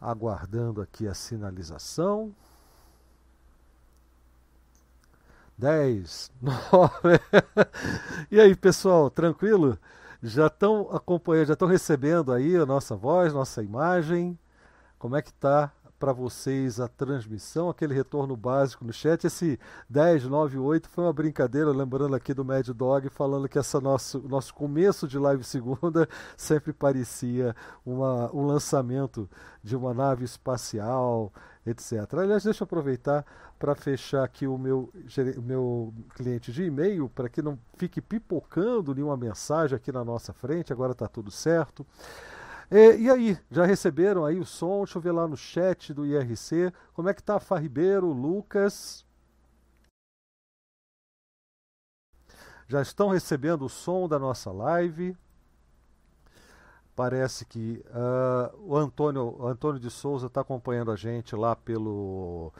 aguardando aqui a sinalização. 10, 9. e aí, pessoal, tranquilo? Já estão acompanhando, já estão recebendo aí a nossa voz, nossa imagem? Como é que tá para vocês a transmissão, aquele retorno básico no chat. Esse 1098 foi uma brincadeira, lembrando aqui do Mad Dog, falando que essa nosso, nosso começo de live segunda sempre parecia uma, um lançamento de uma nave espacial, etc. Aliás, deixa eu aproveitar para fechar aqui o meu, o meu cliente de e-mail, para que não fique pipocando nenhuma mensagem aqui na nossa frente, agora está tudo certo. E, e, aí, já receberam aí o som? Deixa eu ver lá no chat do IRC. Como é que tá Fá Ribeiro, Lucas? Já estão recebendo o som da nossa live. Parece que uh, o Antônio, o Antônio de Souza está acompanhando a gente lá pelo,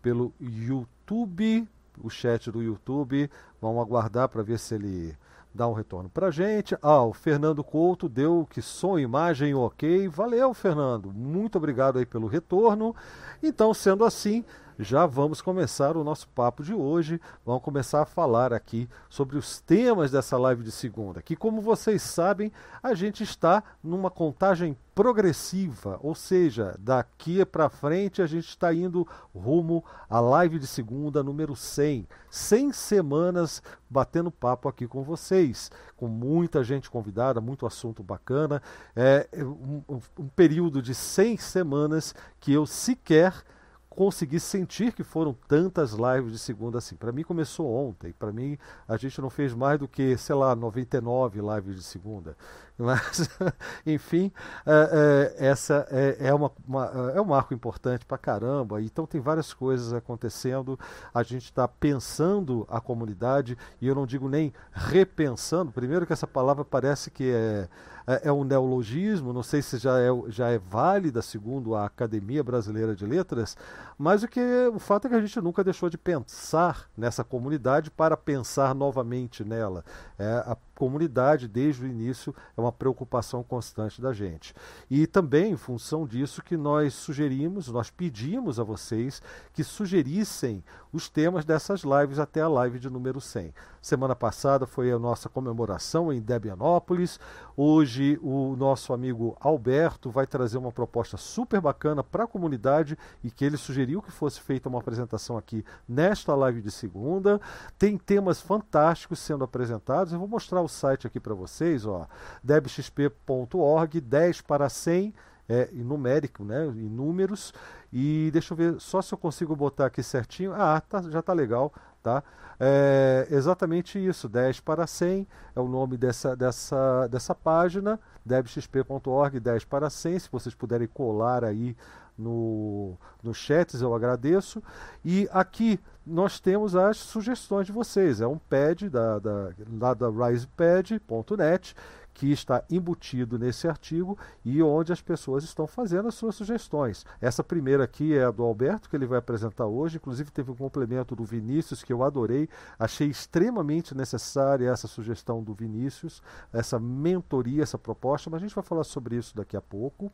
pelo YouTube, o chat do YouTube. Vamos aguardar para ver se ele dá um retorno para gente. Ah, o Fernando Couto deu que som, imagem ok. Valeu, Fernando. Muito obrigado aí pelo retorno. Então, sendo assim, já vamos começar o nosso papo de hoje. Vamos começar a falar aqui sobre os temas dessa live de segunda. Que, como vocês sabem, a gente está numa contagem progressiva, ou seja, daqui para frente a gente está indo rumo à live de segunda número 100. 100 semanas batendo papo aqui com vocês, com muita gente convidada, muito assunto bacana. É um, um período de 100 semanas que eu sequer consegui sentir que foram tantas lives de segunda assim. Para mim começou ontem, para mim a gente não fez mais do que, sei lá, 99 lives de segunda. Mas, enfim, é, é, essa é, é, uma, uma, é um marco importante para caramba. Então tem várias coisas acontecendo. A gente está pensando a comunidade, e eu não digo nem repensando. Primeiro que essa palavra parece que é é, é um neologismo, não sei se já é, já é válida segundo a Academia Brasileira de Letras, mas o, que, o fato é que a gente nunca deixou de pensar nessa comunidade para pensar novamente nela. É, a comunidade, desde o início, é uma preocupação constante da gente. E também, em função disso, que nós sugerimos, nós pedimos a vocês que sugerissem os temas dessas lives até a live de número 100. Semana passada foi a nossa comemoração em Debianópolis. Hoje, o nosso amigo Alberto vai trazer uma proposta super bacana para a comunidade e que ele sugeriu que fosse feita uma apresentação aqui nesta live de segunda. Tem temas fantásticos sendo apresentados. Eu vou mostrar o site aqui para vocês, ó, debxp.org, 10 para 100 é, em numérico, né, em números. E deixa eu ver só se eu consigo botar aqui certinho. Ah, tá, já está legal. Tá? É exatamente isso, 10 para 100 é o nome dessa, dessa, dessa página, debxp.org, 10 para 100, se vocês puderem colar aí no, no chats, eu agradeço. E aqui nós temos as sugestões de vocês, é um pad da, da, lá da risepad.net, que está embutido nesse artigo e onde as pessoas estão fazendo as suas sugestões. Essa primeira aqui é a do Alberto, que ele vai apresentar hoje. Inclusive, teve um complemento do Vinícius que eu adorei. Achei extremamente necessária essa sugestão do Vinícius, essa mentoria, essa proposta, mas a gente vai falar sobre isso daqui a pouco.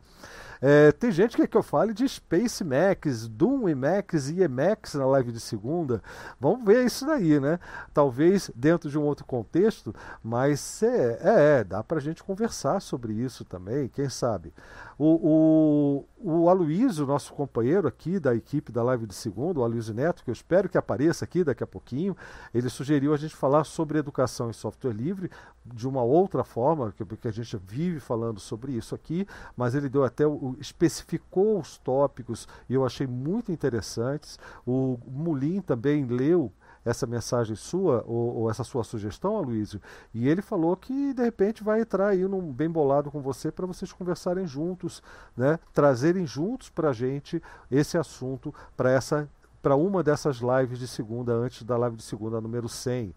É, tem gente que quer que eu fale de Space Max, Doom Emacs e Emacs na live de segunda. Vamos ver isso daí, né? Talvez dentro de um outro contexto, mas é, é, é dá para a gente conversar sobre isso também, quem sabe. O, o, o Aloysio, nosso companheiro aqui da equipe da live de segunda, o Aloysio Neto, que eu espero que apareça aqui daqui a pouquinho, ele sugeriu a gente falar sobre educação em software livre de uma outra forma, porque a gente vive falando sobre isso aqui, mas ele deu até, especificou os tópicos e eu achei muito interessantes. O Mulim também leu essa mensagem sua, ou, ou essa sua sugestão, Aloysio, e ele falou que de repente vai entrar aí num bem bolado com você para vocês conversarem juntos, né? trazerem juntos para a gente esse assunto para essa para uma dessas lives de segunda, antes da live de segunda número 100.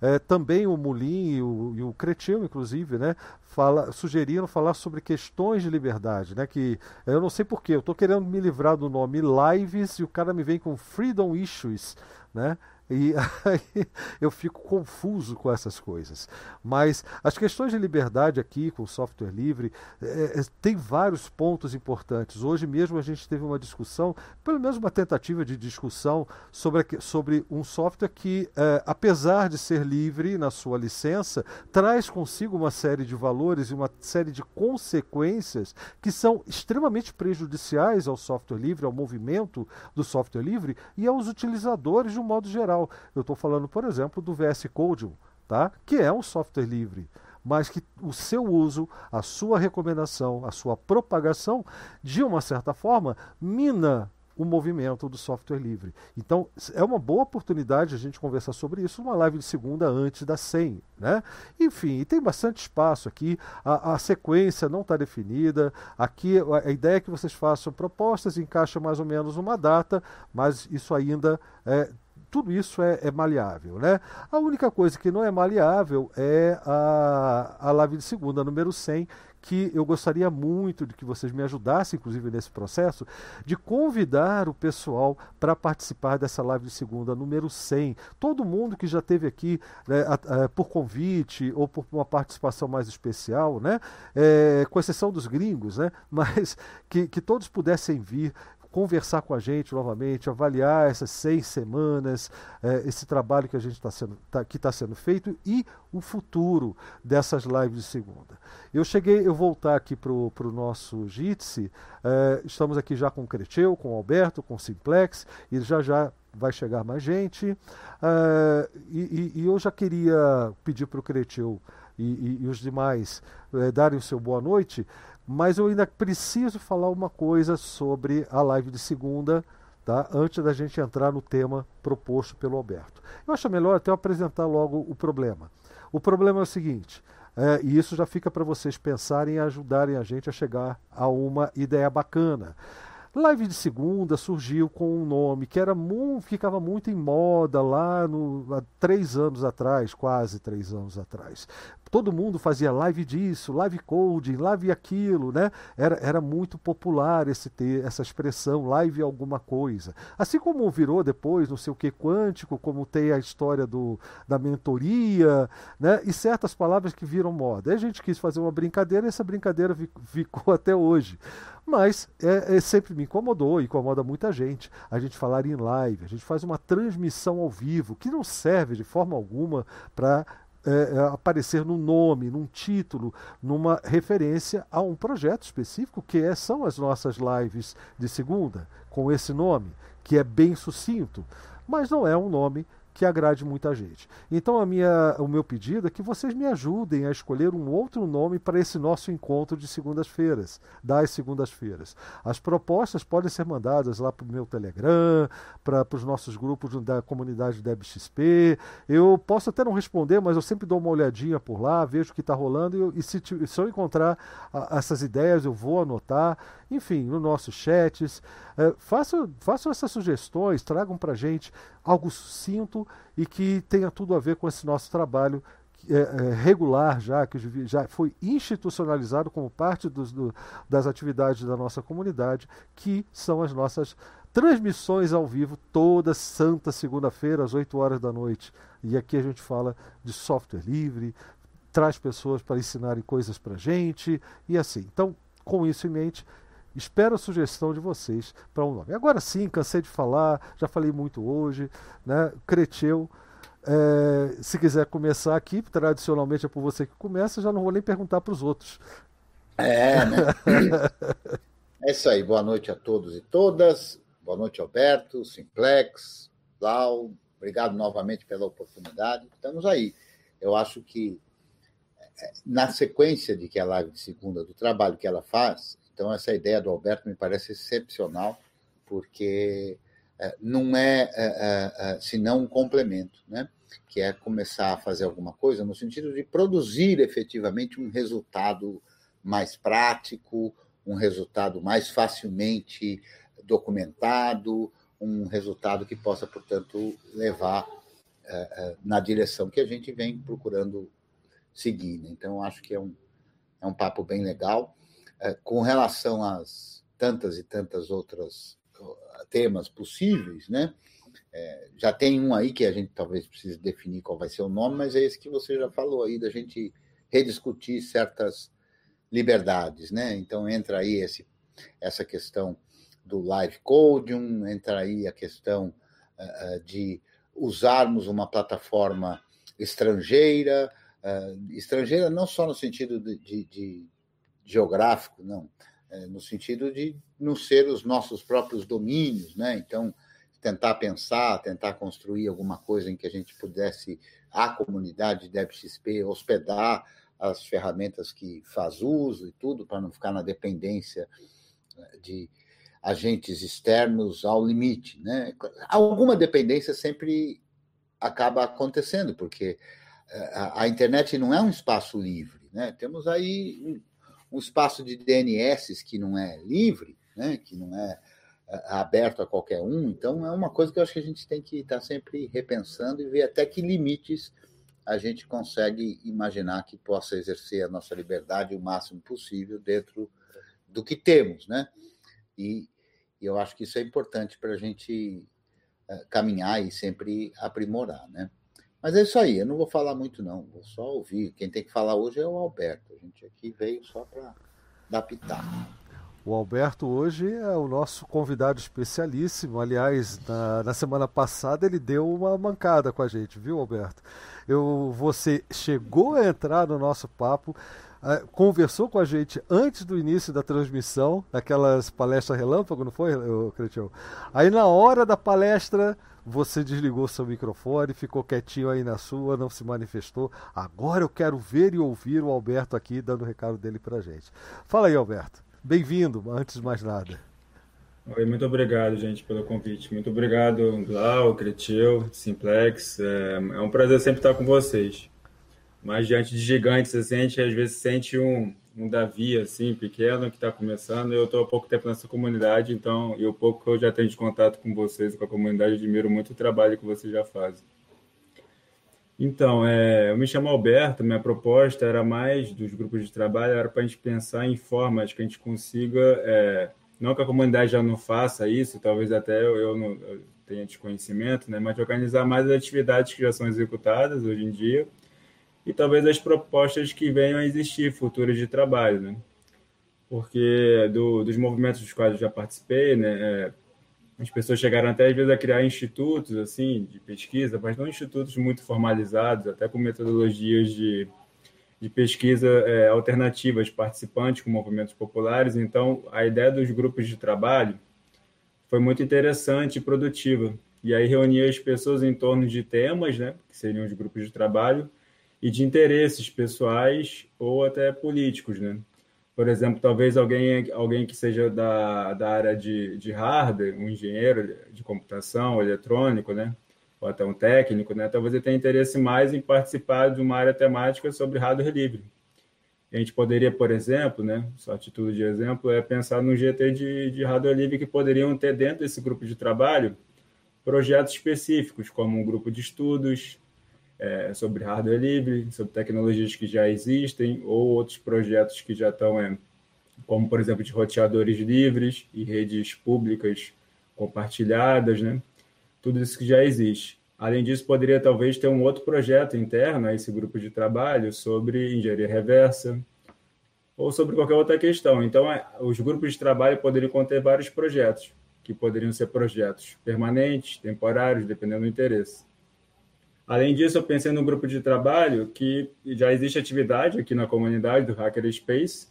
É, também o Mulim e o, e o Cretil, inclusive, né, fala, sugeriram falar sobre questões de liberdade, né, que eu não sei porquê, eu estou querendo me livrar do nome Lives e o cara me vem com Freedom Issues, né, E aí eu fico confuso com essas coisas. Mas as questões de liberdade aqui com software livre é, é, tem vários pontos importantes. Hoje mesmo a gente teve uma discussão, pelo menos uma tentativa de discussão sobre, sobre um software que, é, apesar de ser livre na sua licença, traz consigo uma série de valores e uma série de consequências que são extremamente prejudiciais ao software livre, ao movimento do software livre e aos utilizadores de um modo geral geral. Eu estou falando, por exemplo, do VS Code, tá? que é um software livre, mas que o seu uso, a sua recomendação, a sua propagação, de uma certa forma, mina o movimento do software livre. Então, é uma boa oportunidade a gente conversar sobre isso numa live de segunda antes da 100. Né? Enfim, tem bastante espaço aqui, a, a sequência não está definida. Aqui a, a, ideia é que vocês façam propostas, encaixem mais ou menos uma data, mas isso ainda é, tudo isso é, é, maleável. Né? A única coisa que não é maleável é a, a live de segunda, número 100, que eu gostaria muito de que vocês me ajudassem, inclusive nesse processo, de convidar o pessoal para participar dessa live de segunda, número 100. Todo mundo que já esteve aqui né, a, a, por convite ou por uma participação mais especial, né, é, com exceção dos gringos, né, mas que, que todos pudessem vir conversar com a gente novamente, avaliar essas seis semanas, eh, esse trabalho que a gente está sendo, tá, que está sendo feito e o futuro dessas lives de segunda. Eu cheguei, eu voltar aqui para o nosso Jitsi, eh, estamos aqui já com o Creteu, com o Alberto, com o Simplex, e já já vai chegar mais gente. Uh, e, e, eu já queria pedir para o Creteu e, e, e, os demais uh, darem o seu boa noite, mas eu ainda preciso falar uma coisa sobre a live de segunda, tá? antes da gente entrar no tema proposto pelo Alberto. Eu acho melhor até apresentar logo o problema. O problema é o seguinte, é, e isso já fica para vocês pensarem e ajudarem a gente a chegar a uma ideia bacana. Live de segunda surgiu com um nome que era ficava muito em moda lá no, há três anos atrás, quase três anos atrás. Todo mundo fazia live disso, live coding, live aquilo, né? Era, era muito popular esse ter, essa expressão, live alguma coisa. Assim como virou depois, não sei o que, quântico, como tem a história do, da mentoria, né? E certas palavras que viram moda. Aí a gente quis fazer uma brincadeira e essa brincadeira ficou até hoje. Mas é, é, sempre me incomodou, incomoda muita gente. A gente falar em live, a gente faz uma transmissão ao vivo, que não serve de forma alguma para é, é, aparecer no nome, num título, numa referência a um projeto específico, que é, são as nossas lives de segunda, com esse nome, que é bem sucinto, mas não é um nome que agrade muita gente. Então a minha, o meu pedido é que vocês me ajudem a escolher um outro nome para esse nosso encontro de segundas-feiras, das segundas-feiras. As propostas podem ser mandadas lá para o meu Telegram, para os nossos grupos da comunidade DebXP. Eu posso até não responder, mas eu sempre dou uma olhadinha por lá, vejo o que está rolando e, e se, se, eu encontrar a, essas ideias, eu vou anotar. Enfim, no nossos chats. É, façam, façam essas sugestões, tragam para a gente algo sucinto e que tenha tudo a ver com esse nosso trabalho é, é, regular já, que já foi institucionalizado como parte dos, do, das atividades da nossa comunidade, que são as nossas transmissões ao vivo toda santa segunda-feira às 8 horas da noite. E aqui a gente fala de software livre, traz pessoas para ensinarem coisas para gente e assim. Então, com isso em mente, Espero a sugestão de vocês para um nome. Agora sim, cansei de falar, já falei muito hoje, né? Creteu. É, se quiser começar aqui, tradicionalmente é por você que começa, já não vou nem perguntar para os outros. É, né? é isso aí. Boa noite a todos e todas. Boa noite, Alberto, Simplex, Lau. Obrigado novamente pela oportunidade. Estamos aí. Eu acho que é, na sequência de que a live de segunda do trabalho que ela faz, então, essa ideia do Alberto me parece excepcional, porque é, não é, é, é, senão um complemento, né? que é começar a fazer alguma coisa no sentido de produzir efetivamente um resultado mais prático, um resultado mais facilmente documentado, um resultado que possa, portanto, levar na direção que a gente vem procurando seguir. Né? Então, acho que é um, é um papo bem legal. É, com relação às tantas e tantas outras temas possíveis, né? É, já tem um aí que a gente talvez precise definir qual vai ser o nome, mas é esse que você já falou aí, da gente rediscutir certas liberdades, né? Então entra aí esse, essa questão do live coding, entra aí a questão uh, de usarmos uma plataforma estrangeira, uh, estrangeira não só no sentido de, de geográfico, não, é, no sentido de não ser os nossos próprios domínios, né? Então, tentar pensar, tentar construir alguma coisa em que a gente pudesse, a comunidade de XP, hospedar as ferramentas que faz uso e tudo, para não ficar na dependência né, de agentes externos ao limite. Né? Alguma dependência sempre acaba acontecendo, porque eh, a, internet não é um espaço livre. Né? Temos aí um, espaço de DNS que não é livre, né? que não é eh, aberto a qualquer um. Então, é uma coisa que eu acho que a gente tem que estar sempre repensando e ver até que limites a gente consegue imaginar que possa exercer a nossa liberdade o máximo possível dentro do que temos, né? E, eu acho que isso é importante para a gente uh, caminhar e sempre aprimorar, né? Mas é isso aí, eu não vou falar muito, não, vou só ouvir. Quem tem que falar hoje é o Alberto. A gente aqui veio só para pitaco. O Alberto hoje é o nosso convidado especialíssimo. Aliás, na, na, semana passada ele deu uma mancada com a gente, viu, Alberto? Eu, você chegou a entrar no nosso papo, uh, conversou com a gente antes do início da transmissão, naquelas palestras relâmpago, não foi, Cretião? Aí na hora da palestra você desligou seu microfone, ficou quietinho aí na sua, não se manifestou. Agora eu quero ver e ouvir o Alberto aqui dando o recado dele pra gente. Fala aí, Alberto. Bem-vindo, antes de mais nada. Oi, muito obrigado, gente, pelo convite. Muito obrigado, Glau, Cretil, Simplex. É, é, um prazer sempre estar com vocês. Mas diante de gigantes, assim, a gente às vezes sente um, um Davi, assim, pequeno, que está começando. Eu estou há pouco tempo nessa comunidade, então, e o pouco que eu já tenho de contato com vocês, com a comunidade, admiro muito o trabalho que vocês já fazem. Então, é, eu me chamo Alberto, minha proposta era mais dos grupos de trabalho, era para a gente pensar em formas que a gente consiga, é, não que a comunidade já não faça isso, talvez até eu, eu não eu tenha desconhecimento, né, mas organizar mais as atividades que já são executadas hoje em dia e talvez as propostas que venham a existir futuras de trabalho, né? Porque do, dos movimentos dos quais eu já participei, né, é, as pessoas chegaram até às vezes a criar institutos assim de pesquisa, mas não institutos muito formalizados, até com metodologias de, de pesquisa é, alternativas, participantes com movimentos populares. Então, a ideia dos grupos de trabalho foi muito interessante e produtiva. E aí reunia as pessoas em torno de temas, né, que seriam os grupos de trabalho, e de interesses pessoais ou até políticos, né? por exemplo, talvez alguém, alguém que seja da, da área de, de hardware, um engenheiro de computação, eletrônico, né? ou até um técnico, né? talvez ele tenha interesse mais em participar de uma área temática sobre hardware livre. A gente poderia, por exemplo, né, só a título de exemplo, é pensar no GT de, de hardware livre que poderiam ter dentro desse grupo de trabalho projetos específicos, como um grupo de estudos, é, sobre hardware livre, sobre tecnologias que já existem ou outros projetos que já estão, é, como por exemplo de roteadores livres e redes públicas compartilhadas, né? Tudo isso que já existe. Além disso, poderia talvez ter um outro projeto interno a esse grupo de trabalho sobre engenharia reversa ou sobre qualquer outra questão. Então, é, os grupos de trabalho poderiam conter vários projetos, que poderiam ser projetos permanentes, temporários, dependendo do interesse. Além disso, eu pensei num grupo de trabalho que já existe atividade aqui na comunidade do Hackerspace.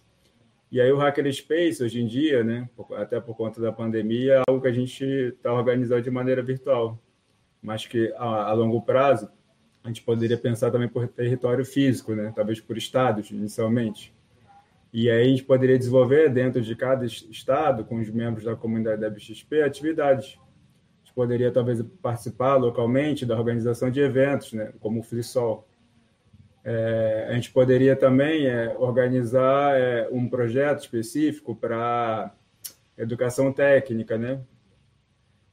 E aí o Hackerspace, hoje em dia, né, até por conta da pandemia, é algo que a gente está organizando de maneira virtual. Mas que a, a, longo prazo, a gente poderia pensar também por território físico, né, talvez por estados, inicialmente. E aí a gente poderia desenvolver dentro de cada estado, com os membros da comunidade da BXP, atividades poderia talvez participar localmente da organização de eventos, né, como o FliSol. É, a gente poderia também é, organizar é, um projeto específico para educação técnica, né,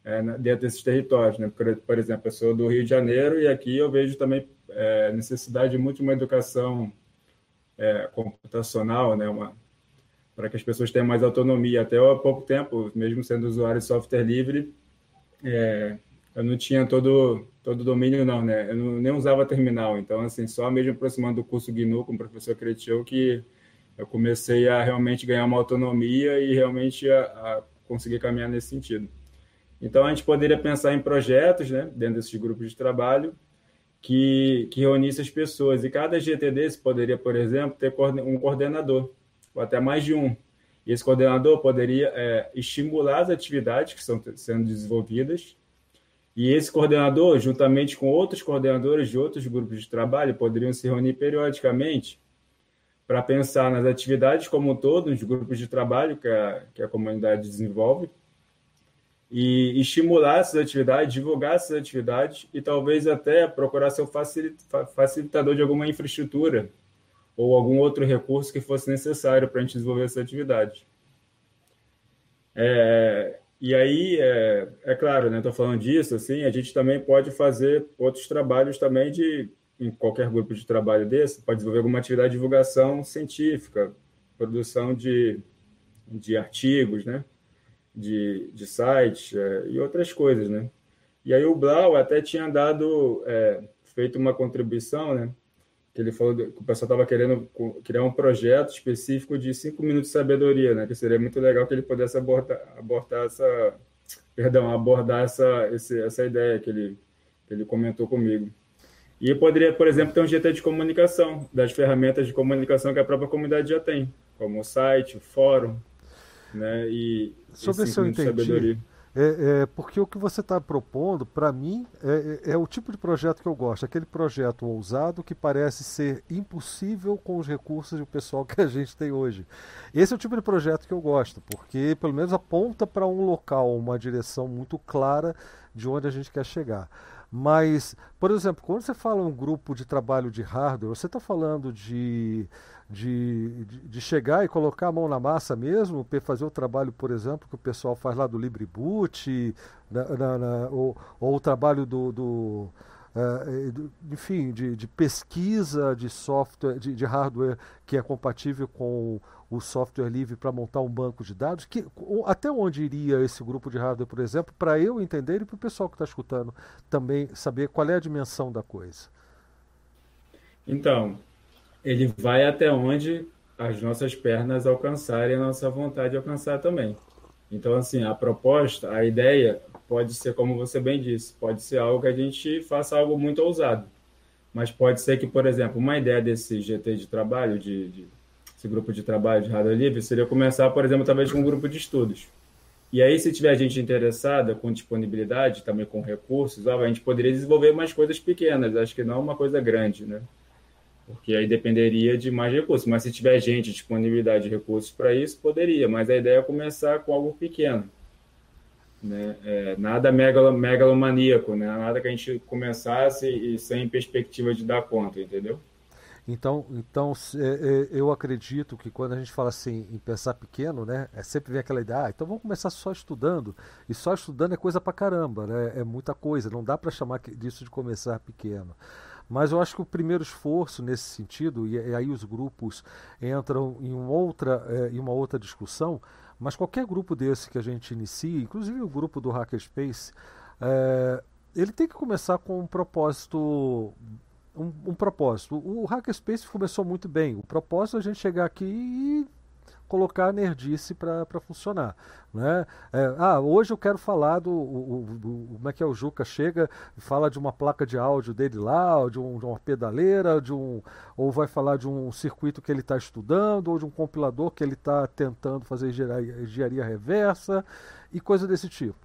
é, dentro desses territórios. Né? Por, por, exemplo, eu sou do Rio de Janeiro e aqui eu vejo também é, necessidade muito de uma educação é, computacional, né, uma, para que as pessoas tenham mais autonomia. Até há pouco tempo, mesmo sendo usuário de software livre, é, eu não tinha todo todo domínio não, né? Eu não, nem usava terminal, então assim só mesmo aproximando do curso GNU com o professor Cretil que eu comecei a realmente ganhar uma autonomia e realmente a, a conseguir caminhar nesse sentido. Então a gente poderia pensar em projetos, né, dentro desses grupos de trabalho que que reunisse as pessoas e cada GT desse poderia, por exemplo, ter um coordenador ou até mais de um. E esse coordenador poderia é, estimular as atividades que estão sendo desenvolvidas. E esse coordenador, juntamente com outros coordenadores de outros grupos de trabalho, poderiam se reunir periodicamente para pensar nas atividades como um todo, nos grupos de trabalho que a, que a comunidade desenvolve, e estimular essas atividades, divulgar essas atividades e talvez até procurar ser o facilitador de alguma infraestrutura ou algum outro recurso que fosse necessário para a gente desenvolver essa atividade. É, e aí, é, é claro, né? Estou falando disso, assim, a gente também pode fazer outros trabalhos também de, em qualquer grupo de trabalho desse, pode desenvolver alguma atividade de divulgação científica, produção de, de artigos, né? De, de sites é, e outras coisas, né? E aí o Blau até tinha dado, é, feito uma contribuição, né? Que ele falou que o pessoal estava querendo criar um projeto específico de cinco minutos de sabedoria, né? Que seria muito legal que ele pudesse abordar, abordar essa, perdão, abordar essa, esse, essa ideia que ele, que ele comentou comigo. E poderia, por exemplo, ter um GT de comunicação, das ferramentas de comunicação que a própria comunidade já tem, como o site, o fórum, né? E sobre se eu entendi, é, é, porque o que você está propondo, para mim, é, é, é, o tipo de projeto que eu gosto. Aquele projeto ousado que parece ser impossível com os recursos e o pessoal que a gente tem hoje. Esse é o tipo de projeto que eu gosto, porque pelo menos aponta para um local, uma direção muito clara de onde a gente quer chegar. Mas, por exemplo, quando você fala um grupo de trabalho de hardware, você está falando de de, de, chegar e colocar a mão na massa mesmo, fazer o trabalho, por exemplo, que o pessoal faz lá do LibreBoot, na, na, na, ou, ou, o trabalho do, do uh, enfim, de, de, pesquisa de software, de, de, hardware que é compatível com o software livre para montar um banco de dados. Que, até onde iria esse grupo de hardware, por exemplo, para eu entender e para o pessoal que está escutando também saber qual é a dimensão da coisa? Então, ele vai até onde as nossas pernas alcançarem a nossa vontade de alcançar também. Então, assim, a proposta, a ideia pode ser, como você bem disse, pode ser algo que a gente faça algo muito ousado. Mas pode ser que, por exemplo, uma ideia desse GT de trabalho, de, de esse grupo de trabalho de rádio livre, seria começar, por exemplo, talvez com um grupo de estudos. E aí, se tiver gente interessada, com disponibilidade, também com recursos, a gente poderia desenvolver mais coisas pequenas, acho que não uma coisa grande, né? porque aí dependeria de mais recursos. Mas se tiver gente, disponibilidade de recursos para isso, poderia. Mas a ideia é começar com algo pequeno. Né? É, nada megalo, megalomaníaco, né? nada que a gente começasse e sem perspectiva de dar conta, entendeu? Então, então é, é, eu acredito que quando a gente fala assim em pensar pequeno, né, é sempre vem aquela ideia, ah, então vamos começar só estudando. E só estudando é coisa pra caramba, né? É muita coisa, não dá para chamar disso de começar pequeno. Mas eu acho que o primeiro esforço nesse sentido, e, e aí os grupos entram em, uma outra, é, em uma outra discussão, mas qualquer grupo desse que a gente inicie, inclusive o grupo do Hackerspace, é, ele tem que começar com um propósito um, um, propósito. O Hackerspace começou muito bem. O propósito é a gente chegar aqui e colocar a nerdice para funcionar. Né? É, ah, hoje eu quero falar do, o, o, Como é que é o Juca? Chega e fala de uma placa de áudio dele lá, de, um, de uma pedaleira, de um, ou vai falar de um circuito que ele está estudando, ou de um compilador que ele está tentando fazer engenharia, engenharia reversa e coisa desse tipo.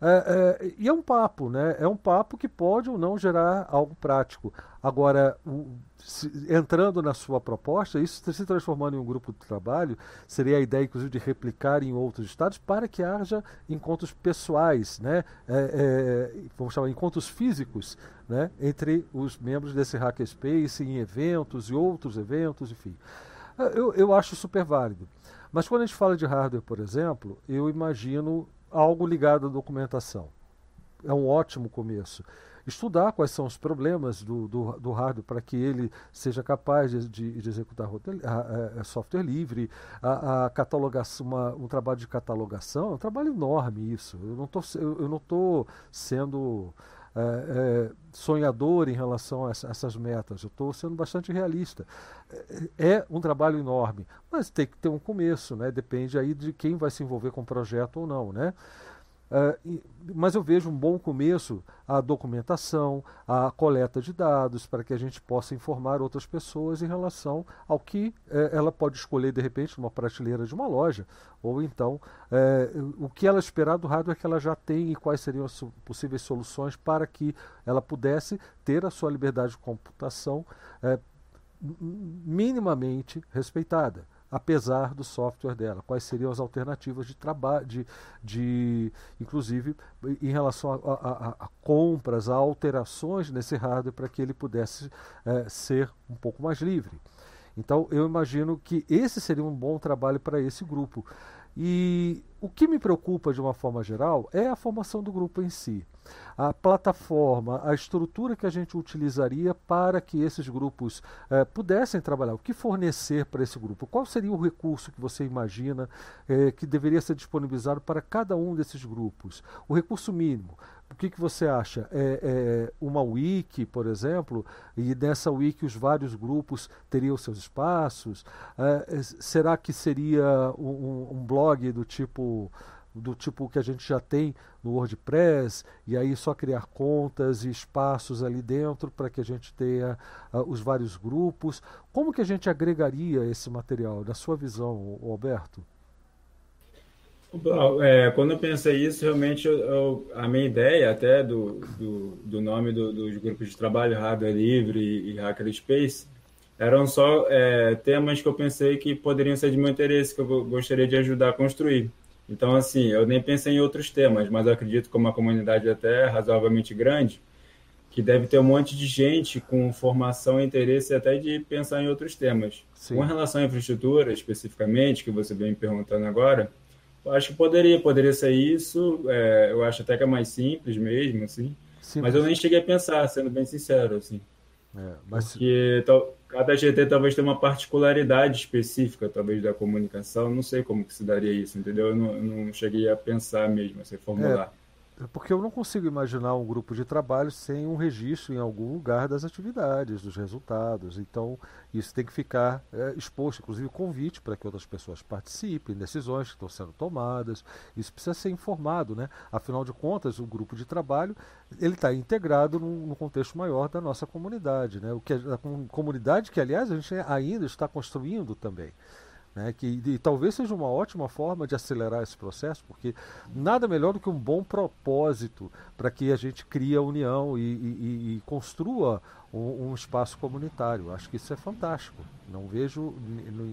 É, é, e é um papo, né? É um papo que pode ou não gerar algo prático. Agora, o, se, entrando na sua proposta, isso se transformando em um grupo de trabalho, seria a ideia, inclusive, de replicar em outros estados para que haja encontros pessoais, né? É, é, vamos chamar encontros físicos, né? Entre os membros desse Hackerspace em eventos e outros eventos, enfim. Eu, eu acho super válido. Mas quando a gente fala de hardware, por exemplo, eu imagino algo ligado à documentação. É um ótimo começo. Estudar quais são os problemas do, do, do hardware para que ele seja capaz de, de, de executar software livre, a, a catalogação, uma, um trabalho de catalogação, é um trabalho enorme isso. Eu não estou eu, não tô sendo é, é, sonhador em relação a, essa, a essas metas. Eu estou sendo bastante realista. É, é, um trabalho enorme, mas tem que ter um começo, né? Depende aí de quem vai se envolver com o projeto ou não, né? Uh, mas eu vejo um bom começo a documentação, a coleta de dados, para que a gente possa informar outras pessoas em relação ao que eh, ela pode escolher de repente numa prateleira de uma loja, ou então eh, o que ela esperar do hardware que ela já tem e quais seriam as possíveis soluções para que ela pudesse ter a sua liberdade de computação eh, minimamente respeitada apesar do software dela, quais seriam as alternativas de trabalho, de, de, inclusive em relação a, a, a, compras, a alterações nesse hardware para que ele pudesse é, ser um pouco mais livre. Então eu imagino que esse seria um bom trabalho para esse grupo. E o que me preocupa de uma forma geral é a formação do grupo em si. A plataforma, a estrutura que a gente utilizaria para que esses grupos eh, pudessem trabalhar. O que fornecer para esse grupo? Qual seria o recurso que você imagina eh, que deveria ser disponibilizado para cada um desses grupos? O recurso mínimo. O que, que você acha? É, é, uma wiki, por exemplo, e nessa wiki os vários grupos teriam seus espaços? É, será que seria um, um, blog do tipo do tipo que a gente já tem no WordPress e aí só criar contas e espaços ali dentro para que a gente tenha uh, os vários grupos. Como que a gente agregaria esse material, na sua visão, Alberto? É, quando eu pensei isso, realmente eu, eu, a minha ideia até do, do, do nome do, dos grupos de trabalho, Hardware Livre e, e Hackerspace, eram só é, temas que eu pensei que poderiam ser de meu interesse, que eu gostaria de ajudar a construir. Então, assim, eu nem pensei em outros temas, mas eu acredito que uma comunidade até razoavelmente grande, que deve ter um monte de gente com formação e interesse até de pensar em outros temas. Sim. Com relação à infraestrutura, especificamente, que você vem me perguntando agora, eu acho que poderia, poderia ser isso. É, eu acho até que é mais simples mesmo, assim. Simples. Mas eu nem cheguei a pensar, sendo bem sincero, assim. É, mas... Porque tal, cada GT talvez tenha uma particularidade específica, talvez, da comunicação. Não sei como que se daria isso, entendeu? Eu não, não cheguei a pensar mesmo, assim, formular. É. É porque eu não consigo imaginar um grupo de trabalho sem um registro em algum lugar das atividades, dos resultados. Então, isso tem que ficar é, exposto, inclusive convite para que outras pessoas participem, decisões que estão sendo tomadas. Isso precisa ser informado, né? Afinal de contas, o grupo de trabalho ele está integrado no, contexto maior da nossa comunidade, né? O que a, a comunidade que, aliás, a gente ainda está construindo também. Né, que e talvez seja uma ótima forma de acelerar esse processo, porque nada melhor do que um bom propósito para que a gente crie a união e, e, e construa um, um, espaço comunitário. Acho que isso é fantástico. Não vejo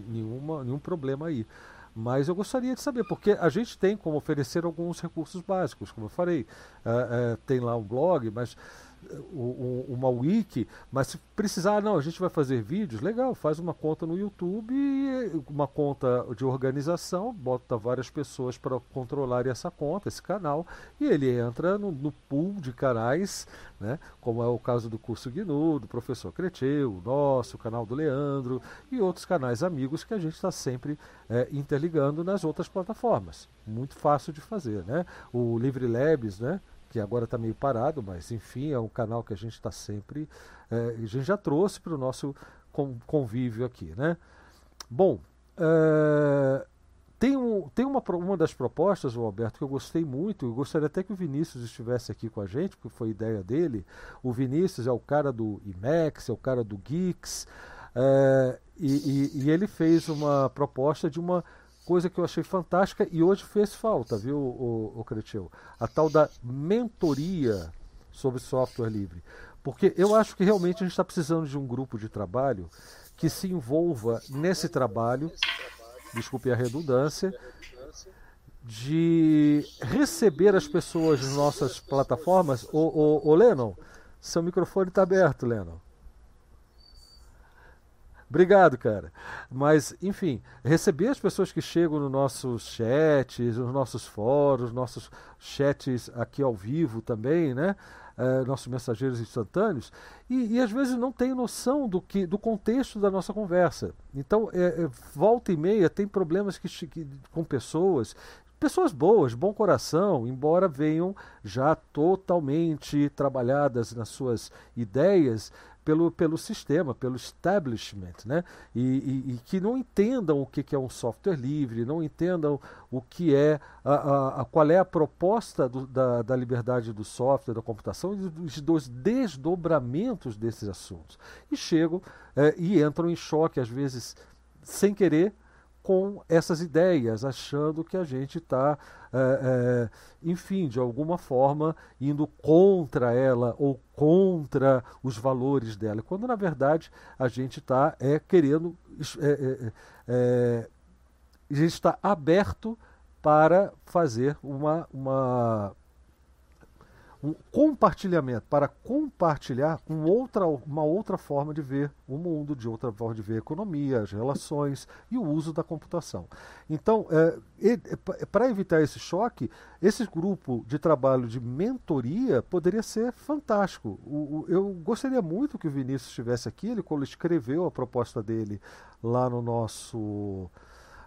nenhuma, nenhum problema aí. Mas eu gostaria de saber, porque a gente tem como oferecer alguns recursos básicos, como eu falei. Uh, uh, tem lá um blog, mas uma wiki, mas se precisar, não, a gente vai fazer vídeos, legal, faz uma conta no YouTube, uma conta de organização, bota várias pessoas para controlar essa conta, esse canal, e ele entra no, no, pool de canais, né, como é o caso do curso GNU, do professor Creteu, o nosso, o canal do Leandro e outros canais amigos que a gente está sempre é, interligando nas outras plataformas. Muito fácil de fazer, né? O Livre Labs, né? Que agora está meio parado, mas enfim, é um canal que a gente está sempre. É, a gente já trouxe para o nosso convívio aqui. Né? Bom, é, tem, um, tem uma, uma das propostas, Alberto, que eu gostei muito, eu gostaria até que o Vinícius estivesse aqui com a gente, porque foi ideia dele. O Vinícius é o cara do IMAX, é o cara do Geeks, é, e, e, e ele fez uma proposta de uma coisa que eu achei fantástica e hoje fez falta, viu, o, o Cretil? A tal da mentoria sobre software livre. Porque eu acho que realmente a gente está precisando de um grupo de trabalho que se envolva nesse trabalho, desculpe a redundância, de receber as pessoas nas nossas plataformas. Ô, ô, ô Lennon, seu microfone está aberto, Lennon. Obrigado, cara. Mas, enfim, receber as pessoas que chegam no nossos chats, nos nossos fóruns, nossos chats aqui ao vivo também, né? Uh, nossos mensageiros instantâneos, e, e, às vezes não tem noção do, que, do contexto da nossa conversa. Então, é, é, volta e meia, tem problemas que, que, com pessoas pessoas boas, bom coração, embora venham já totalmente trabalhadas nas suas ideias pelo, pelo sistema, pelo establishment, né? E, e, e que não entendam o que, que, é um software livre, não entendam o que é a, a, a qual é a proposta do, da, da liberdade do software, da computação e dos, dos desdobramentos desses assuntos. E chegam é, e entram em choque, às vezes sem querer, com essas ideias, achando que a gente está, é, é, enfim, de alguma forma indo contra ela ou contra os valores dela, quando na verdade a gente está é, querendo, é, é, é, a gente está aberto para fazer uma, uma um compartilhamento, para compartilhar um outra, uma outra forma de ver o mundo, de outra forma de ver a economia, as relações e o uso da computação. Então, é, é, para evitar esse choque, esse grupo de trabalho de mentoria poderia ser fantástico. O, o, eu gostaria muito que o Vinícius estivesse aqui, ele escreveu a proposta dele lá no nosso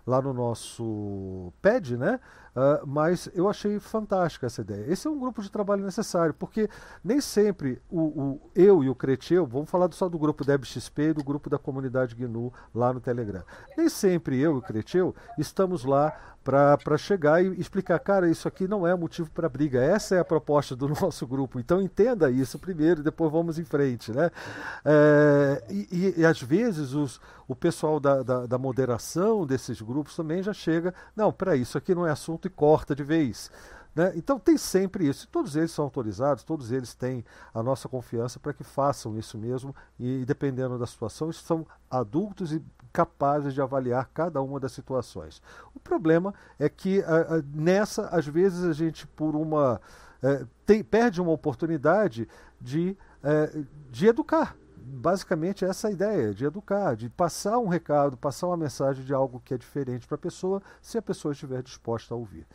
lá no nosso PED, né? Uh, mas eu achei fantástica essa ideia. Esse é um grupo de trabalho necessário, porque nem sempre o, o eu e o Creteu, vamos falar só do grupo DebXP e do grupo da comunidade GNU lá no Telegram. Nem sempre eu e o Creteu estamos lá para chegar e explicar, cara, isso aqui não é motivo para briga. Essa é a proposta do nosso grupo. Então entenda isso primeiro e depois vamos em frente. Né? É, e, e, às vezes os, o pessoal da, da, da moderação desses grupos também já chega, não, para isso aqui não é assunto e corta de vez. Né? Então tem sempre isso. Todos eles são autorizados, todos eles têm a nossa confiança para que façam isso mesmo e, dependendo da situação, são adultos e capazes de avaliar cada uma das situações. O problema é que a, a, nessa, às vezes, a gente, por uma. É, tem, perde uma oportunidade de, é, de educar. Basicamente, essa é a ideia, de educar, de passar um recado, passar uma mensagem de algo que é diferente para a pessoa, se a pessoa estiver disposta a ouvir.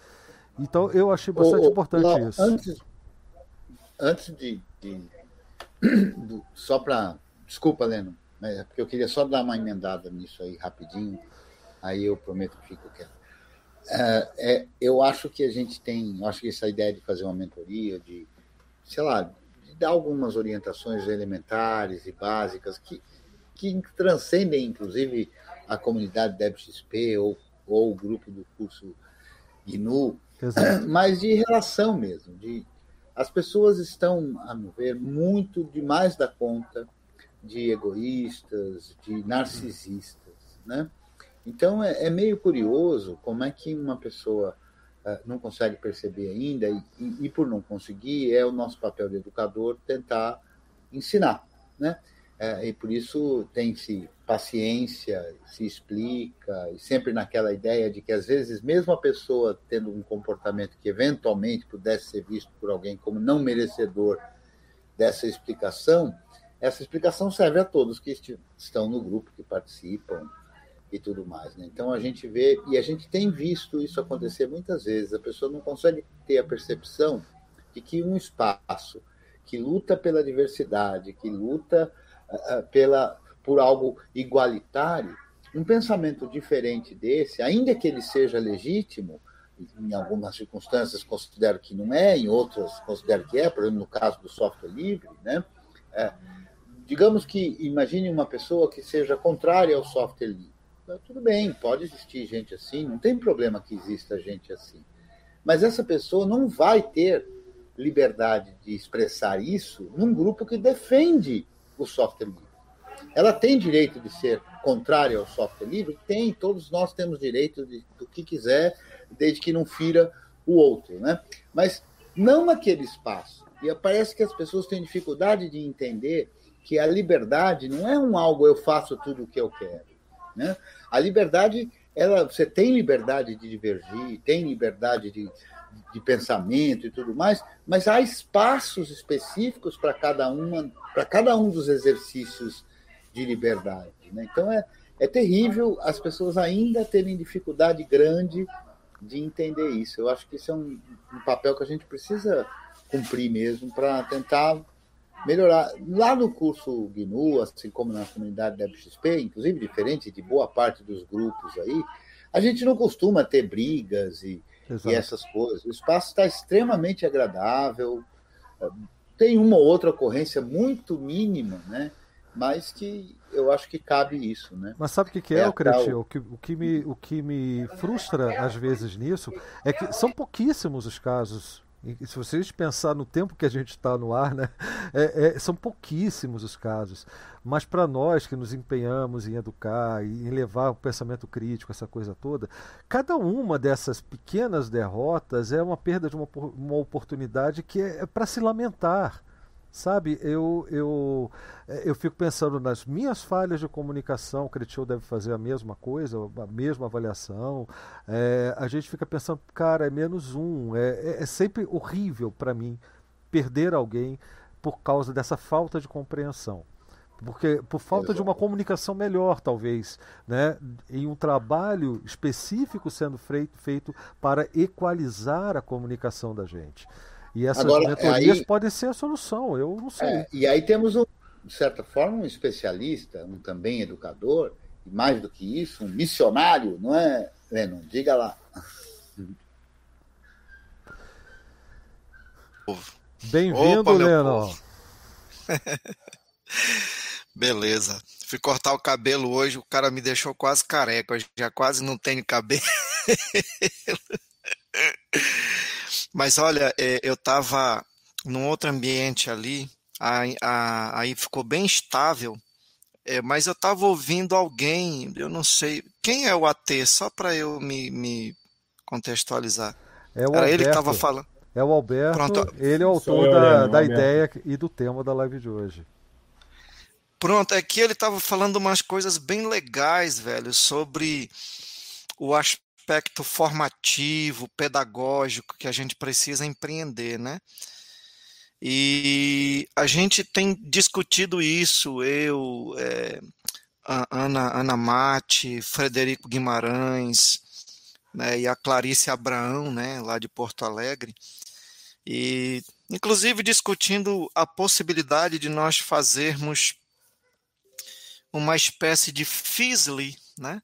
Então eu achei bastante ô, importante Lau, isso. Antes, antes de, de só para. Desculpa, Leno, mas é porque eu queria só dar uma emendada nisso aí rapidinho, aí eu prometo que fico quieto. É, é, eu acho que a gente tem, eu acho que essa ideia de fazer uma mentoria, de, sei lá, dar algumas orientações elementares e básicas que, que transcendem, inclusive, a comunidade DebXP ou, ou o grupo do curso GNU, Exato. mas de relação mesmo. De, as pessoas estão, a meu ver, muito demais da conta de egoístas, de narcisistas, né? Então é, é meio curioso como é que uma pessoa não consegue perceber ainda e, e, por não conseguir é o nosso papel de educador tentar ensinar, né? É, e por isso tem-se paciência, se explica, e sempre naquela ideia de que, às vezes, mesmo a pessoa tendo um comportamento que eventualmente pudesse ser visto por alguém como não merecedor dessa explicação, essa explicação serve a todos que estão no grupo, que participam e tudo mais. Né? Então a gente vê, e a gente tem visto isso acontecer muitas vezes, a pessoa não consegue ter a percepção de que um espaço que luta pela diversidade, que luta pela, por algo igualitário, um pensamento diferente desse, ainda que ele seja legítimo, em algumas circunstâncias considero que não é, em outras considero que é, por exemplo, no caso do software livre, né? É, digamos que imagine uma pessoa que seja contrária ao software livre. Tudo bem, pode existir gente assim, não tem problema que exista gente assim. Mas essa pessoa não vai ter liberdade de expressar isso num grupo que defende o software livre. Ela tem direito de ser contrária ao software livre? Tem, todos nós temos direito de, do que quiser, desde que não fira o outro, né? Mas não naquele espaço. E parece que as pessoas têm dificuldade de entender que a liberdade não é um algo eu faço tudo o que eu quero, né? A liberdade, ela, você tem liberdade de divergir, tem liberdade de, de pensamento e tudo mais, mas há espaços específicos para cada uma, para cada um dos exercícios de liberdade. Né? Então é, é terrível as pessoas ainda terem dificuldade grande de entender isso. Eu acho que isso é um, um papel que a gente precisa cumprir mesmo para tentar melhorar. Lá no curso GNU, assim como na comunidade da FXP, inclusive diferente de boa parte dos grupos aí, a gente não costuma ter brigas e, e essas coisas. O espaço está extremamente agradável, tem uma ou outra ocorrência muito mínima, né? mas que eu acho que cabe isso, né? Mas sabe o que, que é, é o Cretil? O que, o, que me, o que me frustra às vezes nisso é que são pouquíssimos os casos se vocês pensar no tempo que a gente está no ar, né, é, é, são pouquíssimos os casos. Mas para nós que nos empenhamos em educar e em levar o pensamento crítico, essa coisa toda, cada uma dessas pequenas derrotas é uma perda de uma, uma oportunidade que é, é para se lamentar. Sabe, eu, eu, é, eu fico pensando nas minhas falhas de comunicação, o Cretil deve fazer a mesma coisa, a mesma avaliação. É, a gente fica pensando, cara, é menos um. É, é, é sempre horrível para mim perder alguém por causa dessa falta de compreensão. Porque por falta de uma comunicação melhor, talvez, né? em um trabalho específico sendo feito, feito para equalizar a comunicação da gente. E essas Agora, mentorias aí, podem ser a solução, eu não sei. É, e aí temos, um, de certa forma, um especialista, um também educador, e mais do que isso, um missionário, não é, Lennon? Diga lá. Bem-vindo, Lennon. Beleza. Fui cortar o cabelo hoje, o cara me deixou quase careca, eu já quase não tenho cabelo. Mas olha, é, eu estava num outro ambiente ali, aí, aí ficou bem estável, é, mas eu estava ouvindo alguém, eu não sei, quem é o AT, só para eu me, me, contextualizar. É o Era Alberto. ele que estava falando. É o Alberto, Pronto. ele é o autor eu, da, da ideia e do tema da live de hoje. Pronto, é que ele estava falando umas coisas bem legais, velho, sobre o aspecto aspecto formativo, pedagógico que a gente precisa empreender, né? E a gente tem discutido isso, eu, é, Ana, Ana Mate, Frederico Guimarães, né, e a Clarice Abraão, né, lá de Porto Alegre, e inclusive discutindo a possibilidade de nós fazermos uma espécie de FISLI, né,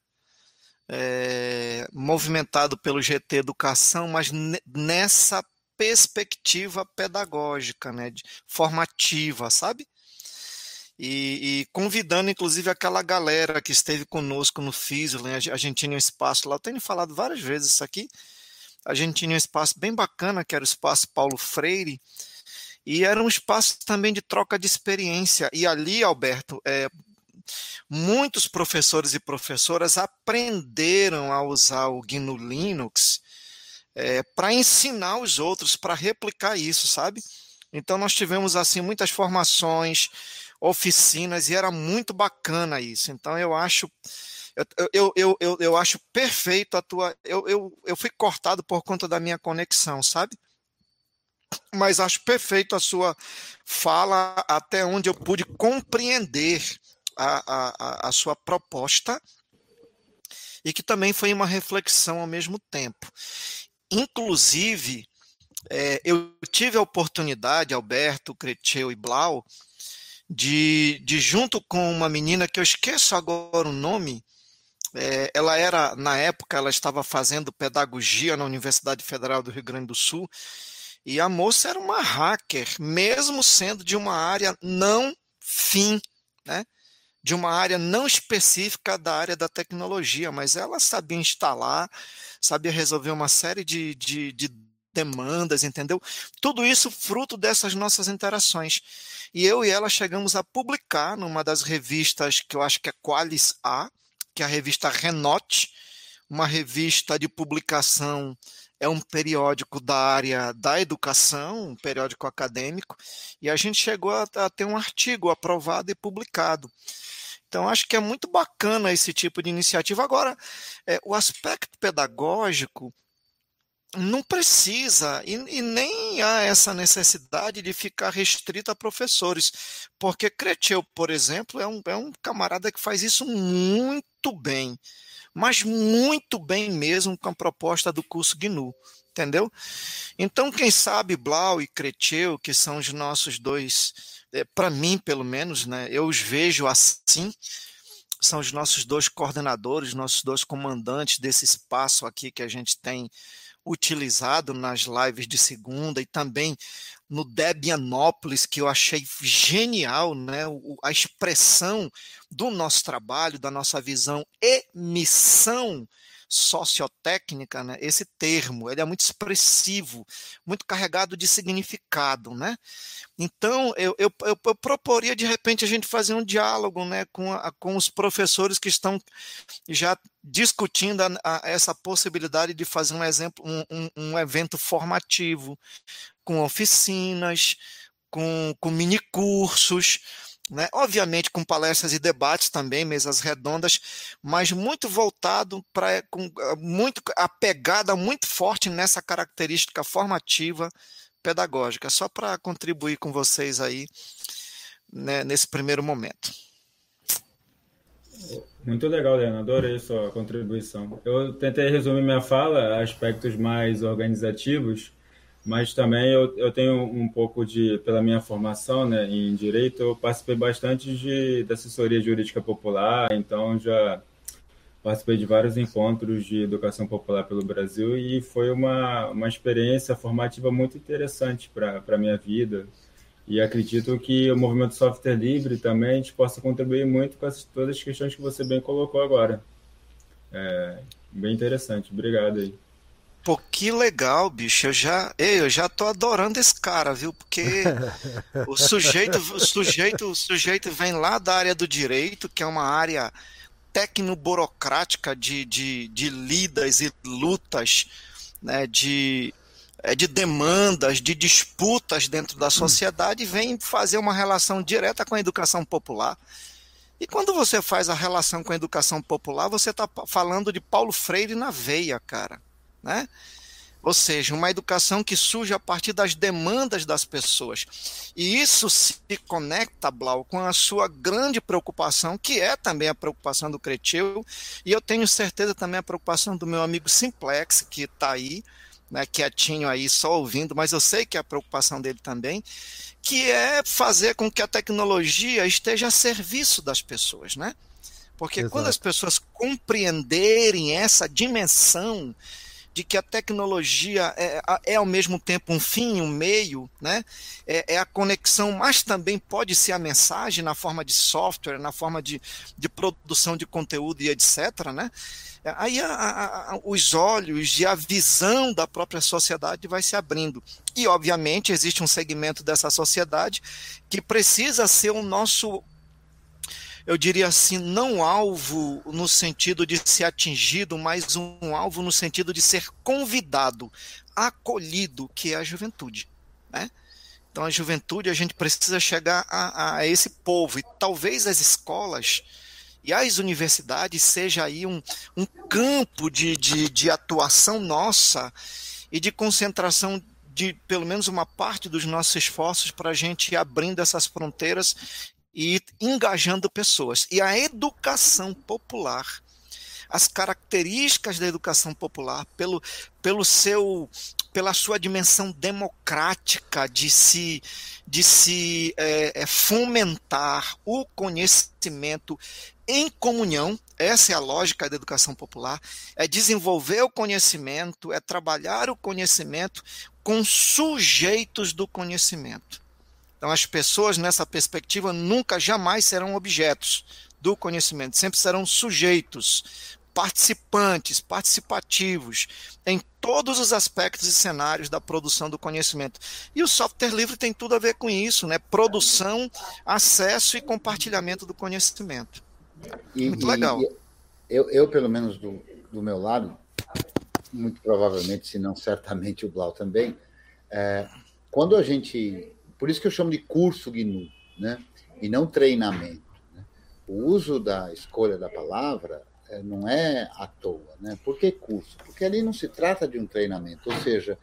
é, movimentado pelo GT Educação, mas nessa perspectiva pedagógica, né, de, formativa, sabe? E, e, convidando inclusive aquela galera que esteve conosco no FISO, né, a gente tinha um espaço lá, eu tenho falado várias vezes isso aqui, a gente tinha um espaço bem bacana, que era o espaço Paulo Freire, e era um espaço também de troca de experiência. E ali, Alberto, é, muitos professores e professoras aprenderam a usar o GNU Linux é, para ensinar os outros, para replicar isso, sabe? Então nós tivemos assim muitas formações, oficinas e era muito bacana isso. Então eu acho eu, eu, eu, eu, eu acho perfeito a tua. Eu, eu, eu fui cortado por conta da minha conexão, sabe? Mas acho perfeito a sua fala até onde eu pude compreender a, a, a sua proposta e que também foi uma reflexão ao mesmo tempo. Inclusive, é, eu tive a oportunidade, Alberto, Creteu e Blau, de, de junto com uma menina que eu esqueço agora o nome, é, ela era, na época, ela estava fazendo pedagogia na Universidade Federal do Rio Grande do Sul, e a moça era uma hacker, mesmo sendo de uma área não fim, né? De uma área não específica da área da tecnologia, mas ela sabia instalar, sabia resolver uma série de, de, de demandas, entendeu? Tudo isso fruto dessas nossas interações. E eu e ela chegamos a publicar numa das revistas que eu acho que é Qualis A, que é a revista Renote, uma revista de publicação, é um periódico da área da educação, um periódico acadêmico, e a gente chegou a, a ter um artigo aprovado e publicado. Então, acho que é muito bacana esse tipo de iniciativa. Agora, é, o aspecto pedagógico, não precisa e, e, nem há essa necessidade de ficar restrito a professores, porque Creteu, por exemplo, é um, é um camarada que faz isso muito bem, mas muito bem mesmo com a proposta do curso GNU, entendeu? Então, quem sabe Blau e Creteu, que são os nossos dois, é, para mim pelo menos, né, eu os vejo assim, são os nossos dois coordenadores, nossos dois comandantes desse espaço aqui que a gente tem utilizado nas lives de segunda e também no Debianópolis, que eu achei genial, né? a expressão do nosso trabalho, da nossa visão e missão sociotécnica, né, esse termo, ele é muito expressivo, muito carregado de significado, né? Então, eu, eu, eu, eu proporia, de repente, a gente fazer um diálogo né, com, a, com os professores que estão já discutindo a, a, essa possibilidade de fazer um, exemplo, um, um, um evento formativo, com oficinas, com, com mini cursos, né? Obviamente com palestras e debates também, mesas redondas, mas muito voltado para ah, muito a pegada muito forte nessa característica formativa pedagógica, só para contribuir com vocês aí né, nesse primeiro momento. Muito legal, Leandro. Adorei sua contribuição. Eu tentei resumir minha fala a aspectos mais organizativos mas também eu, eu tenho um pouco de, pela minha formação né, em direito, eu participei bastante de, da assessoria jurídica popular, então já participei de vários encontros de educação popular pelo Brasil e foi uma, uma experiência formativa muito interessante para a minha vida. E acredito que o movimento software livre também possa contribuir muito com as, todas as questões que você bem colocou agora. É, bem interessante. Obrigado aí. Pô, que legal, bicho. Eu já, ei, eu já tô adorando esse cara, viu? Porque o sujeito, o sujeito, o sujeito vem lá da área do direito, que é uma área tecno-burocrática de, de, de lidas e lutas, né, de, é, de demandas, de disputas dentro da sociedade, e vem fazer uma relação direta com a educação popular. E quando você faz a relação com a educação popular, você está falando de Paulo Freire na veia, cara né? Ou seja, uma educação que surge a partir das demandas das pessoas. E isso se conecta, Blau, com a sua grande preocupação, que é também a preocupação do Cretil, e eu tenho certeza também a preocupação do meu amigo Simplex, que está aí, né, quietinho aí, só ouvindo, mas eu sei que é a preocupação dele também, que é fazer com que a tecnologia esteja a serviço das pessoas, né? Porque Exato. quando as pessoas compreenderem essa dimensão de que a tecnologia é, é ao mesmo tempo um fim, um meio, né? É, é, a conexão, mas também pode ser a mensagem na forma de software, na forma de, de produção de conteúdo e etc. Né? Aí a, a, os olhos e a visão da própria sociedade vai se abrindo. E, obviamente, existe um segmento dessa sociedade que precisa ser o nosso eu diria assim, não alvo no sentido de ser atingido, mas um alvo no sentido de ser convidado, acolhido, que é a juventude. Né? Então, a juventude, a gente precisa chegar a, a esse povo, e talvez as escolas e as universidades seja aí um, um campo de, de, de atuação nossa e de concentração de pelo menos uma parte dos nossos esforços para a gente ir abrindo essas fronteiras e engajando pessoas. E a educação popular, as características da educação popular, pelo, pelo seu, pela sua dimensão democrática de se, de se é, é, fomentar o conhecimento em comunhão, essa é a lógica da educação popular, é desenvolver o conhecimento, é trabalhar o conhecimento com sujeitos do conhecimento. Então, as pessoas nessa perspectiva nunca, jamais serão objetos do conhecimento, sempre serão sujeitos, participantes, participativos em todos os aspectos e cenários da produção do conhecimento. E o software livre tem tudo a ver com isso, né? Produção, acesso e compartilhamento do conhecimento. E, muito legal. E eu, eu, pelo menos do, do meu lado, muito provavelmente, se não certamente o Blau também, é, quando a gente por isso que eu chamo de curso GNU, né? e não treinamento. Né? O uso da escolha da palavra é, não é à toa. Né? Por que curso? Porque ali não se trata de um treinamento, ou seja,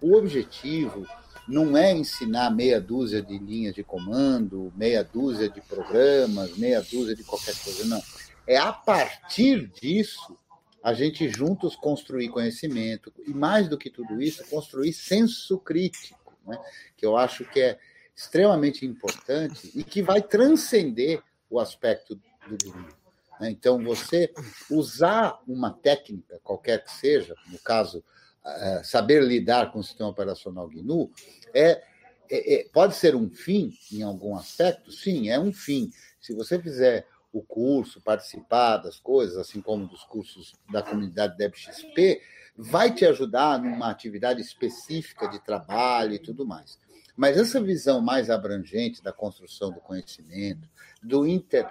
o objetivo não é ensinar meia dúzia de linhas de comando, meia dúzia de programas, meia dúzia de qualquer coisa, não. É a partir disso a gente juntos construir conhecimento e mais do que tudo isso, construir senso crítico, né? que eu acho que é extremamente importante e que vai transcender o aspecto do grupo. Né? Então, você usar uma técnica, qualquer que seja, no caso, eh, saber lidar com o sistema operacional GNU, é, é, é, pode ser um fim em algum aspecto? Sim, é um fim. Se você fizer o curso, participar das coisas, assim como dos cursos da comunidade DebXP, vai te ajudar numa atividade específica de trabalho e tudo mais. Mas essa visão mais abrangente da construção do conhecimento, do inter,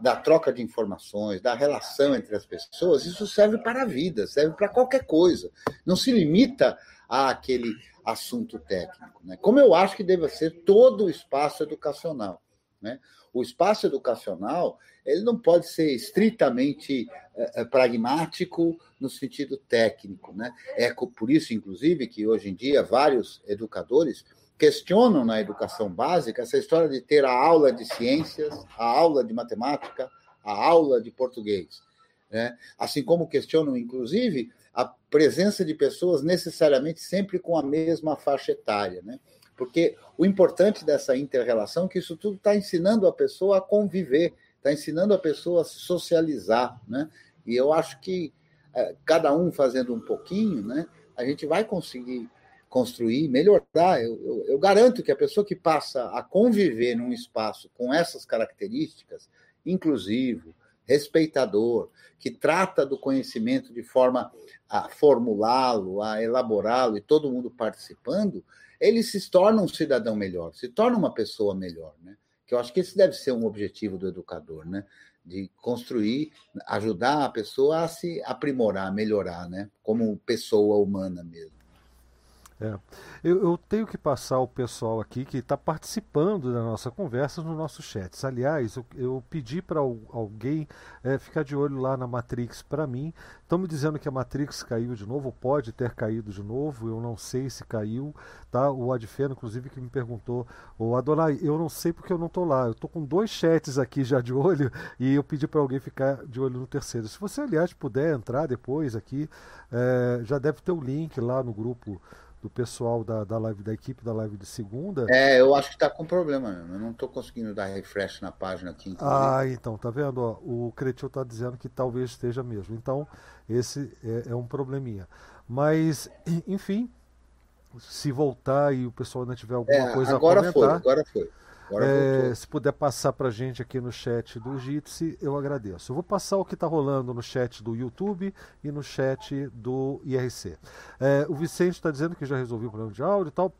da troca de informações, da relação entre as pessoas, isso serve para a vida, serve para qualquer coisa. Não se limita àquele assunto técnico. Né? Como eu acho que deve ser todo o espaço educacional. Né? O espaço educacional ele não pode ser estritamente é, pragmático no sentido técnico. Né? É por isso, inclusive, que hoje em dia vários educadores questionam na educação básica essa história de ter a aula de ciências, a aula de matemática, a aula de português. Né? Assim como questionam, inclusive, a presença de pessoas necessariamente sempre com a mesma faixa etária. Né? Porque o importante dessa inter-relação é que isso tudo está ensinando a pessoa a conviver, está ensinando a pessoa a se socializar. Né? E eu acho que é, cada um fazendo um pouquinho, né, a gente vai conseguir construir, melhorar. Eu, eu, eu, garanto que a pessoa que passa a conviver num espaço com essas características, inclusivo, respeitador, que trata do conhecimento de forma a formulá-lo, a elaborá-lo e todo mundo participando, ele se torna um cidadão melhor, se torna uma pessoa melhor, né? Que eu acho que esse deve ser um objetivo do educador, né? De construir, ajudar a pessoa a se aprimorar, melhorar, né? Como pessoa humana mesmo. É. Eu, eu, tenho que passar o pessoal aqui que está participando da nossa conversa no nosso chat. Aliás, eu, eu pedi para alguém é, ficar de olho lá na Matrix para mim. Estão me dizendo que a Matrix caiu de novo, pode ter caído de novo, eu não sei se caiu. Tá? O Adfeno, inclusive, que me perguntou, o Adonai, eu não sei porque eu não estou lá. Eu estou com dois chats aqui já de olho e eu pedi para alguém ficar de olho no terceiro. Se você, aliás, puder entrar depois aqui, é, já deve ter o link lá no grupo do pessoal da, da live da equipe da live de segunda. É, eu acho que está com problema mesmo. Eu não estou conseguindo dar refresh na página aqui. Inclusive. Ah, então, tá vendo? Ó, o Cretil está dizendo que talvez esteja mesmo. Então, esse é, é, um probleminha. Mas, enfim, se voltar e o pessoal ainda tiver alguma é, coisa agora a comentar. Foi, agora foi. É, se puder passar para a gente aqui no chat do Jitsi, eu agradeço. Eu vou passar o que está rolando no chat do YouTube e no chat do IRC. É, o Vicente está dizendo que já resolveu o problema de áudio e tal.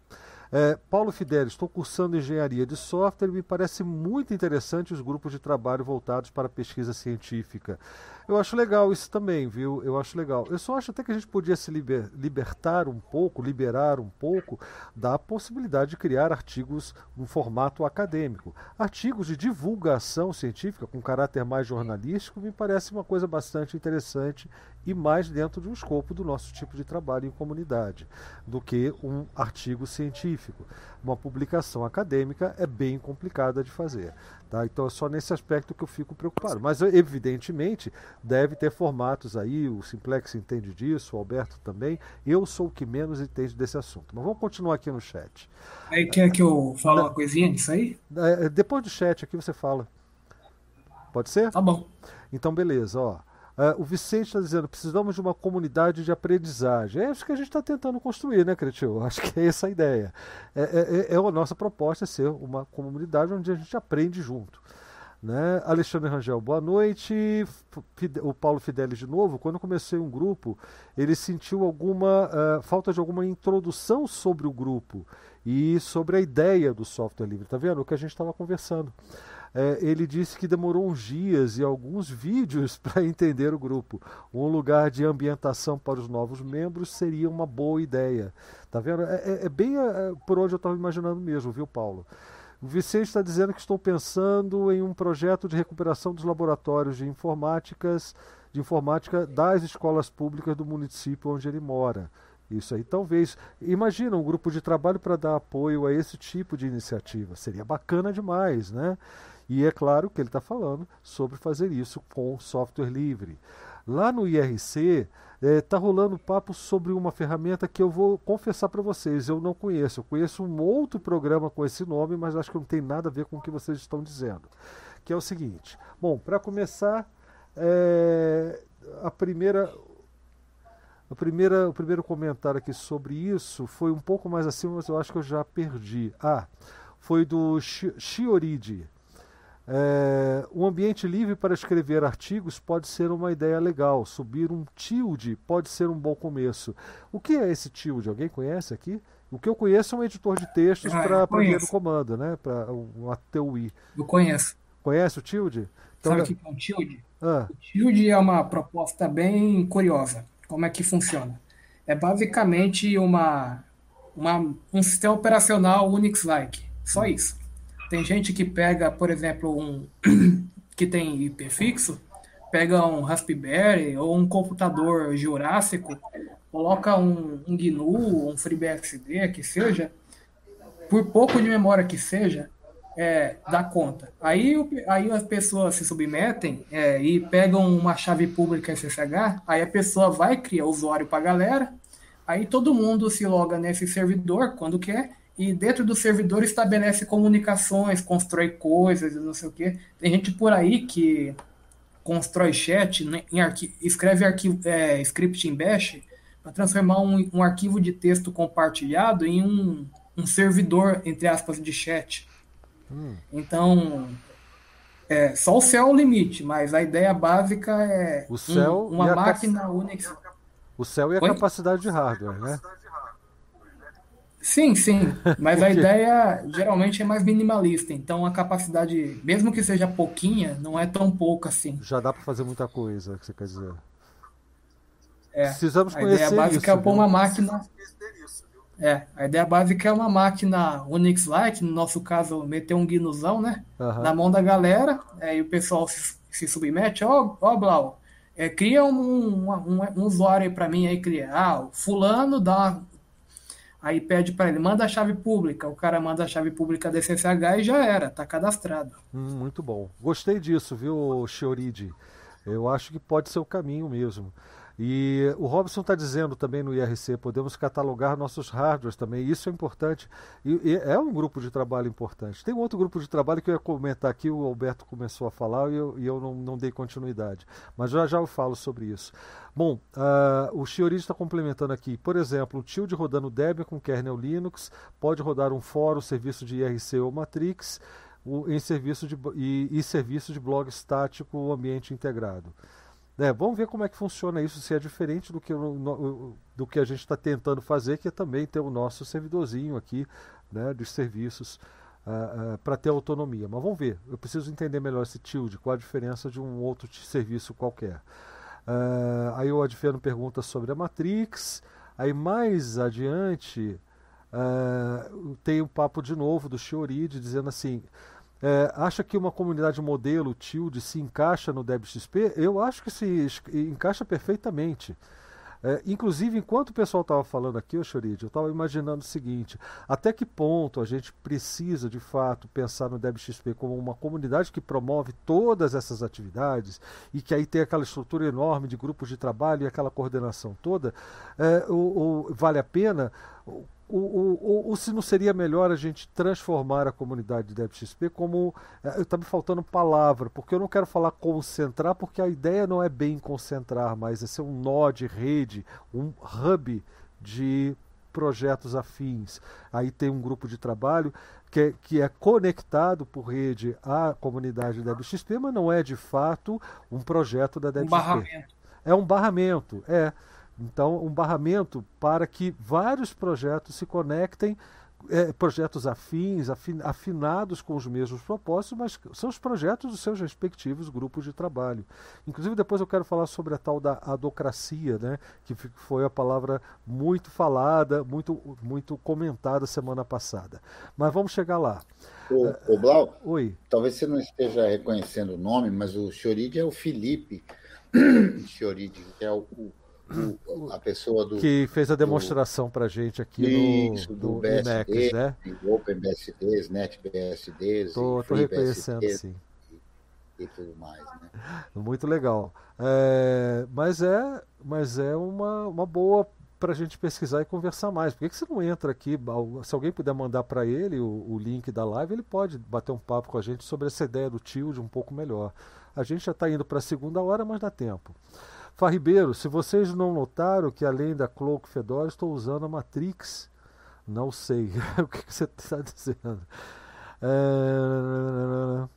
É, Paulo Fidelis, estou cursando engenharia de software e me parece muito interessante os grupos de trabalho voltados para pesquisa científica. Eu acho legal isso também, viu? Eu acho legal. Eu só acho até que a gente podia se liber, libertar um pouco, liberar um pouco da possibilidade de criar artigos no formato acadêmico. Artigos de divulgação científica com caráter mais jornalístico me parece uma coisa bastante interessante e mais dentro de um escopo do nosso tipo de trabalho em comunidade do que um artigo científico. Uma publicação acadêmica é bem complicada de fazer. Tá? Então é só nesse aspecto que eu fico preocupado. Mas evidentemente deve ter formatos aí, o Simplex entende disso, o Alberto também. Eu sou o que menos entende desse assunto. Mas vamos continuar aqui no chat. Aí quer que eu fale uma coisinha disso aí? É, depois do chat aqui você fala. Pode ser? Tá bom. Então beleza, ó. Uh, o Vicente está dizendo precisamos de uma comunidade de aprendizagem. É isso que a gente está tentando construir, né, Cretil? Acho que é essa a ideia. É, é, é, a nossa proposta é ser uma comunidade onde a gente aprende junto. Né? Alexandre Rangel, boa noite. O Paulo Fidelis de novo. Quando comecei um grupo, ele sentiu alguma uh, falta de alguma introdução sobre o grupo e sobre a ideia do software livre. Tá vendo o que a gente estava conversando? É, ele disse que demorou uns dias e alguns vídeos para entender o grupo. Um lugar de ambientação para os novos membros seria uma boa ideia. Tá vendo? É, é, é bem é, por onde eu estava imaginando mesmo, viu, Paulo? O Vicente está dizendo que estou pensando em um projeto de recuperação dos laboratórios de informáticas de informática das escolas públicas do município onde ele mora. Isso aí talvez. Imagina um grupo de trabalho para dar apoio a esse tipo de iniciativa. Seria bacana demais, né? E é claro que ele está falando sobre fazer isso com software livre. Lá no IRC está é, tá rolando papo sobre uma ferramenta que eu vou confessar para vocês, eu não conheço. Eu conheço um outro programa com esse nome, mas acho que não tem nada a ver com o que vocês estão dizendo. Que é o seguinte. Bom, para começar, é, a primeira a primeira, o primeiro comentário aqui sobre isso foi um pouco mais acima, mas eu acho que eu já perdi. Ah, foi do Shioridi. É, um ambiente livre para escrever artigos pode ser uma ideia legal. Subir um tilde pode ser um bom começo. O que é esse tilde? Alguém conhece aqui? O que eu conheço é um editor de textos ah, para do comando, né? Para um ATUI. Eu conheço. Conhece o tilde? Então, Sabe o que é um tilde? Ah. O tilde é uma proposta bem curiosa. Como é que funciona? É basicamente uma, uma um sistema operacional Unix-like. Só isso. Tem gente que pega, por exemplo, um que tem IP fixo, pega um Raspberry ou um computador jurássico, coloca um, um GNU, um FreeBSD, que seja, por pouco de memória que seja, é, dá conta. Aí, aí as pessoas se submetem é, e pegam uma chave pública SSH, aí a pessoa vai criar usuário para a galera, aí todo mundo se loga nesse servidor quando quer, e dentro do servidor estabelece comunicações, constrói coisas, não sei o quê. Tem gente por aí que constrói chat, né, em arqui escreve arquivo, é, script em bash para transformar um, um, arquivo de texto compartilhado em um, um servidor, entre aspas, de chat. Hum. Então, é, só o céu é o limite, mas a ideia básica é o céu um, uma máquina Unix. O céu e a Oi? capacidade de hardware, né? Sim, sim, mas a ideia geralmente é mais minimalista, então a capacidade, mesmo que seja pouquinha, não é tão pouca assim. Já dá para fazer muita coisa, que você quer dizer. É, Precisamos a conhecer ideia básica isso, é pôr uma máquina. É, a ideia básica é uma máquina Unix-like, no nosso caso, meter um GNUzão, né? Uhum. Na mão da galera, é, e o pessoal se, se submete, ó, ó, Blau, é, cria um, um, um, um usuário aí para mim aí, cria. Ah, fulano dá Aí pede para ele, manda a chave pública. O cara manda a chave pública da SSH e já era, tá cadastrado. Hum, muito bom. Gostei disso, viu, Shioridi? Eu acho que pode ser o caminho mesmo. E o Robson está dizendo também no IRC, podemos catalogar nossos hardwares também, isso é importante. E, e, é um grupo de trabalho importante. Tem um outro grupo de trabalho que eu ia comentar aqui, o Alberto começou a falar e eu, e eu não, não, dei continuidade. Mas já já eu falo sobre isso. Bom, uh, o Shiori está complementando aqui. Por exemplo, o Tilde rodando Debian com kernel Linux, pode rodar um fórum, serviço de IRC ou Matrix, o, em serviço de, e, e serviço de blog estático ambiente integrado. Né? Vamos ver como é que funciona isso, se é diferente do que, do que a gente está tentando fazer, que é também ter o nosso servidorzinho aqui né, dos serviços uh, uh, para ter autonomia. Mas vamos ver, eu preciso entender melhor esse tilde, qual a diferença de um outro serviço qualquer. Uh, aí o Adfeno pergunta sobre a Matrix. Aí mais adiante tem o um papo de novo do Shioride dizendo assim: é, acha que uma comunidade modelo Tilde se encaixa no DebXP? Eu acho que se encaixa perfeitamente. É, inclusive, enquanto o pessoal estava falando aqui, Chorid, eu estava imaginando o seguinte: até que ponto a gente precisa, de fato, pensar no DebXP como uma comunidade que promove todas essas atividades e que aí tem aquela estrutura enorme de grupos de trabalho e aquela coordenação toda? É, vale a pena? O, o, se não seria melhor a gente transformar a comunidade de DevXP como. Está me faltando palavra, porque eu não quero falar concentrar, porque a ideia não é bem concentrar, mas é ser um nó de rede, um hub de projetos afins. Aí tem um grupo de trabalho que é, que é conectado por rede à comunidade da DevXP, mas não é de fato um projeto da DevXP. Um barramento. É um barramento, é. Então, um barramento para que vários projetos se conectem, é, projetos afins, afin, afinados com os mesmos propósitos, mas são os projetos dos seus respectivos grupos de trabalho. Inclusive, depois eu quero falar sobre a tal da adocracia, né, que foi a palavra muito falada, muito, muito comentada semana passada. Mas vamos chegar lá. O, o Blau, Oi. talvez você não esteja reconhecendo o nome, mas o Chorid é o Felipe Chioridi, que é o, o, o, a pessoa do. Que fez a demonstração para gente aqui isso, no, do no BSD, né? Open BSDs, Net BSDs. Estou reconhecendo, BSDs, sim. E, e, tudo mais, né? Muito legal. É, mas é, mas é uma, uma boa para a gente pesquisar e conversar mais. Por que, que você não entra aqui? Se alguém puder mandar para ele o, o, link da live, ele pode bater um papo com a gente sobre essa ideia do tio de um pouco melhor. A gente já está indo para a segunda hora, mas dá tempo. Farribeiro, se vocês não notaram que além da Cloak Fedora, estou usando a Matrix. Não sei. o que, que você está dizendo? É...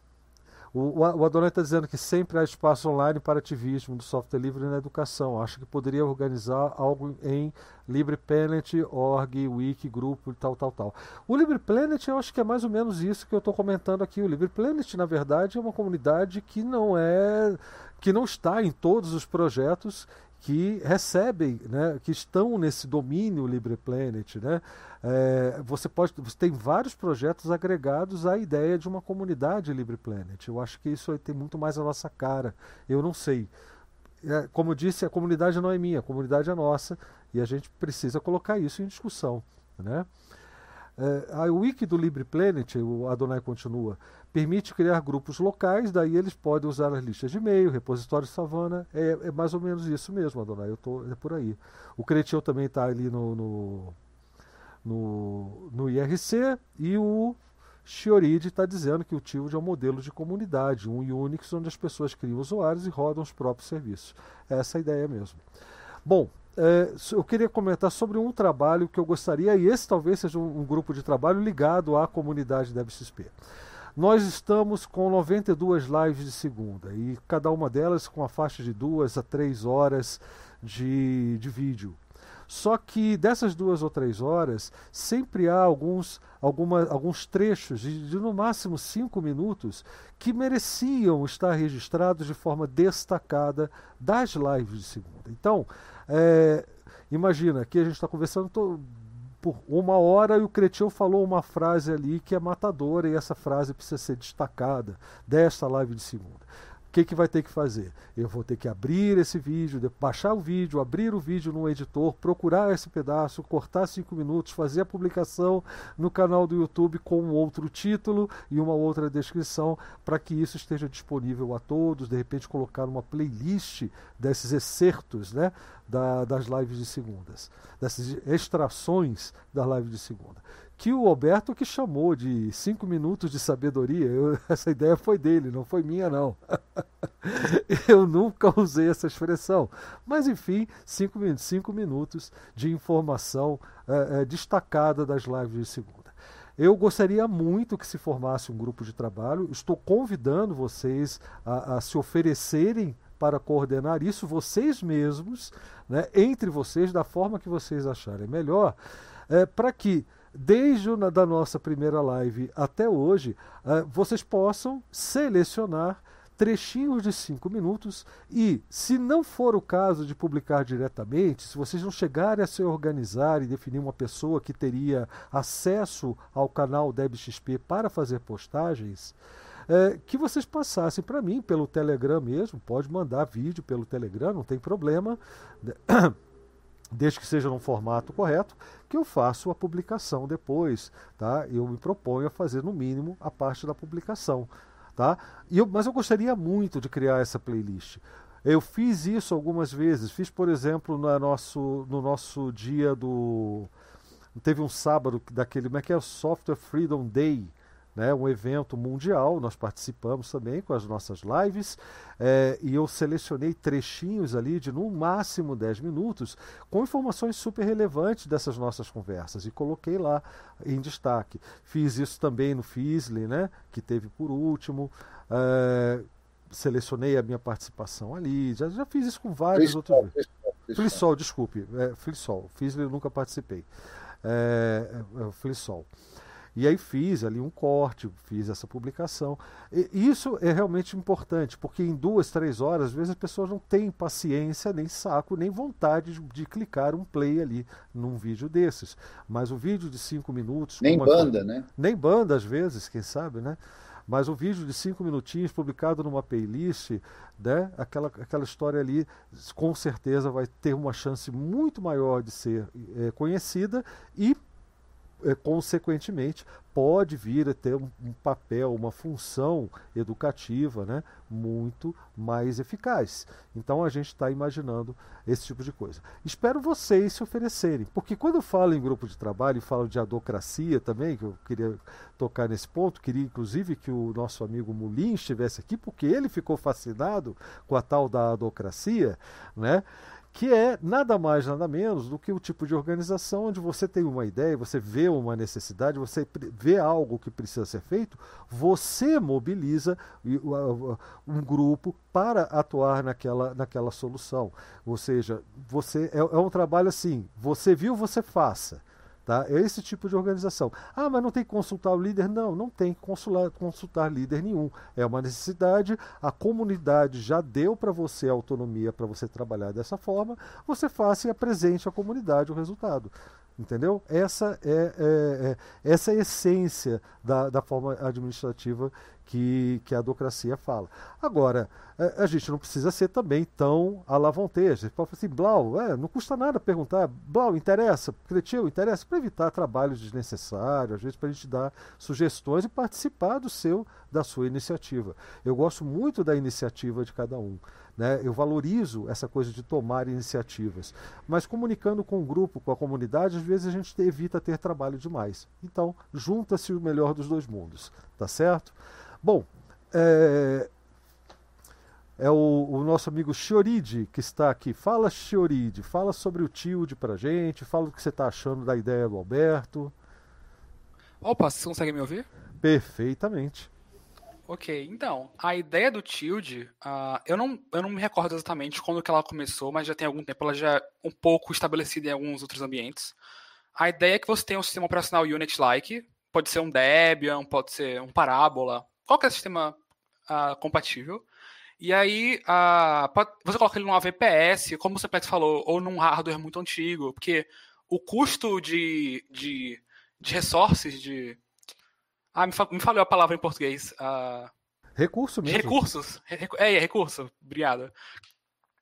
O, o Adonai está dizendo que sempre há espaço online para ativismo do software livre na educação. Acho que poderia organizar algo em LibrePlanet, org, wiki, grupo e tal, tal, tal. O LibrePlanet eu acho que é mais ou menos isso que eu estou comentando aqui. O LibrePlanet, na verdade, é uma comunidade que não é que não está em todos os projetos que recebem, né, que estão nesse domínio LibrePlanet. Né? É, você, pode, você tem vários projetos agregados à ideia de uma comunidade LibrePlanet. Eu acho que isso tem muito mais a nossa cara. Eu não sei. É, como eu disse, a comunidade não é minha, a comunidade é nossa e a gente precisa colocar isso em discussão. Né? É, a wiki do LibrePlanet, o Adonai continua, permite criar grupos locais, daí eles podem usar as listas de e-mail, repositório Savana, é, é, mais ou menos isso mesmo, Adonai, eu tô, é por aí. O Cretil também está ali no, no, no, no, IRC e o Chioride está dizendo que o Tilde é um modelo de comunidade, um Unix onde as pessoas criam usuários e rodam os próprios serviços. Essa é a ideia mesmo. Bom, é, eu queria comentar sobre um trabalho que eu gostaria, e esse talvez seja um, um grupo de trabalho ligado à comunidade da. Nós estamos com 92 lives de segunda, e cada uma delas com a faixa de duas a três horas de, de vídeo. Só que dessas duas ou três horas, sempre há alguns, alguma, alguns trechos de, de, no máximo cinco minutos que mereciam estar registrados de forma destacada das lives de segunda. Então, é, imagina, aqui a gente está conversando tô, por uma hora e o Cretil falou uma frase ali que é matadora e essa frase precisa ser destacada desta live de segunda. O que, que vai ter que fazer? Eu vou ter que abrir esse vídeo, baixar o vídeo, abrir o vídeo no editor, procurar esse pedaço, cortar cinco minutos, fazer a publicação no canal do YouTube com um outro título e uma outra descrição para que isso esteja disponível a todos. De repente, colocar uma playlist desses excertos né, da, das lives de segundas, dessas extrações da live de segunda que o Alberto que chamou de cinco minutos de sabedoria. Eu, essa ideia foi dele, não foi minha não. eu nunca usei essa expressão. Mas enfim, cinco, cinco minutos de informação é, é, destacada das lives de segunda. Eu gostaria muito que se formasse um grupo de trabalho. Estou convidando vocês a, a se oferecerem para coordenar isso vocês mesmos, né, entre vocês, da forma que vocês acharem melhor, é, para que desde a da nossa primeira live até hoje, uh, vocês possam selecionar trechinhos de cinco minutos e, se não for o caso de publicar diretamente, se vocês não chegarem a se organizar e definir uma pessoa que teria acesso ao canal DebXP para fazer postagens, é, que vocês passassem para mim pelo Telegram mesmo, pode mandar vídeo pelo Telegram, não tem problema. desde que seja num formato correto, que eu faço a publicação depois, tá? Eu me proponho a fazer no mínimo a parte da publicação, tá? E eu, mas eu gostaria muito de criar essa playlist. Eu fiz isso algumas vezes. Fiz, por exemplo, no nosso, no nosso dia do. Teve um sábado daquele. Como é que é? O Software Freedom Day né, um evento mundial, nós participamos também com as nossas lives, é, e eu selecionei trechinhos ali de no máximo 10 minutos com informações super relevantes dessas nossas conversas e coloquei lá em destaque. Fiz isso também no Fisley, né, que teve por último. É, selecionei a minha participação ali, já, já fiz isso com vários outros. Flissol, desculpe, é, Flissol, Fisley eu nunca participei. É, é, Flissol. E aí fiz ali um corte, fiz essa publicação. E isso é realmente importante, porque em duas, três horas, às vezes as pessoas não têm paciência, nem saco, nem vontade de, de clicar um play ali num vídeo desses. Mas o vídeo de cinco minutos. Nem banda, né? Nem banda, às vezes, quem sabe, né? Mas um vídeo de cinco minutinhos publicado numa playlist, né, aquela, aquela história ali, com certeza vai ter uma chance muito maior de ser é, conhecida e consequentemente, pode vir a ter um, um, papel, uma função educativa né, muito mais eficaz. Então a gente está imaginando esse tipo de coisa. Espero vocês se oferecerem, porque quando eu falo em grupo de trabalho e falo de adocracia também, que eu queria tocar nesse ponto, queria inclusive que o nosso amigo Mulim estivesse aqui, porque ele ficou fascinado com a tal da adocracia, né? Que é nada mais, nada menos do que o tipo de organização onde você tem uma ideia, você vê uma necessidade, você vê algo que precisa ser feito, você mobiliza um grupo para atuar naquela, naquela solução. Ou seja, você é, é um trabalho assim, você viu, você faça. Tá? É esse tipo de organização. Ah, mas não tem que consultar o líder? Não, não tem que consular, consultar líder nenhum. É uma necessidade, a comunidade já deu para você autonomia para você trabalhar dessa forma, você faça e apresente à comunidade o resultado. Entendeu? Essa é, é, é, essa é a essência da, da forma administrativa que, que a adocracia fala. Agora, a, a gente não precisa ser também tão. Você pode falar assim, Blau, é, não custa nada perguntar, Blau, interessa? Cretil, interessa? Para evitar trabalhos desnecessários, às vezes para a gente dar sugestões e participar do seu, da sua iniciativa. Eu gosto muito da iniciativa de cada um. Né? Eu valorizo essa coisa de tomar iniciativas. Mas comunicando com o grupo, com a comunidade, às vezes a gente evita ter trabalho demais. Então, junta-se o melhor dos dois mundos. Tá certo? Bom, é, é o, o, nosso amigo Chioride que está aqui. Fala, Chioride, fala sobre o Tilde pra gente, fala o que você está achando da ideia do Alberto. Opa, você consegue me ouvir? Perfeitamente. Ok, então, a ideia do Tilde, uh, eu, não, eu não me recordo exatamente quando que ela começou, mas já tem algum tempo, ela já é um pouco estabelecida em alguns outros ambientes. A ideia é que você tenha um sistema operacional Unity-like, pode ser um Debian, pode ser um Parábola, qualquer sistema uh, compatível. E aí, uh, você coloca ele numa VPS, como o Simplex falou, ou num hardware muito antigo, porque o custo de, de, de resources, de. Ah, me, me falou a palavra em português. Uh, recurso mesmo. Recursos. É, é recurso. Obrigado.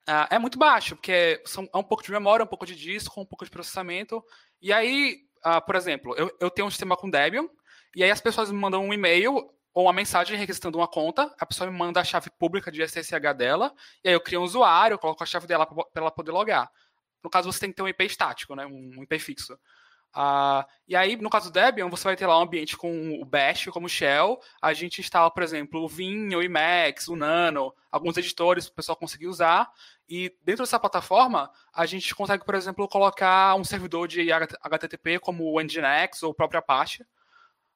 Uh, é muito baixo, porque são, é um pouco de memória, um pouco de disco, um pouco de processamento. E aí, uh, por exemplo, eu, eu tenho um sistema com Debian, e aí as pessoas me mandam um e-mail ou uma mensagem registrando uma conta, a pessoa me manda a chave pública de SSH dela, e aí eu crio um usuário, coloco a chave dela para ela poder logar. No caso, você tem que ter um IP estático, né? um IP fixo. Uh, e aí, no caso do Debian, você vai ter lá um ambiente com o Bash como shell. A gente instala, por exemplo, o Vim, o Emacs, o Nano, alguns editores para o pessoal conseguir usar. E dentro dessa plataforma, a gente consegue, por exemplo, colocar um servidor de HTTP como o Nginx ou o próprio Apache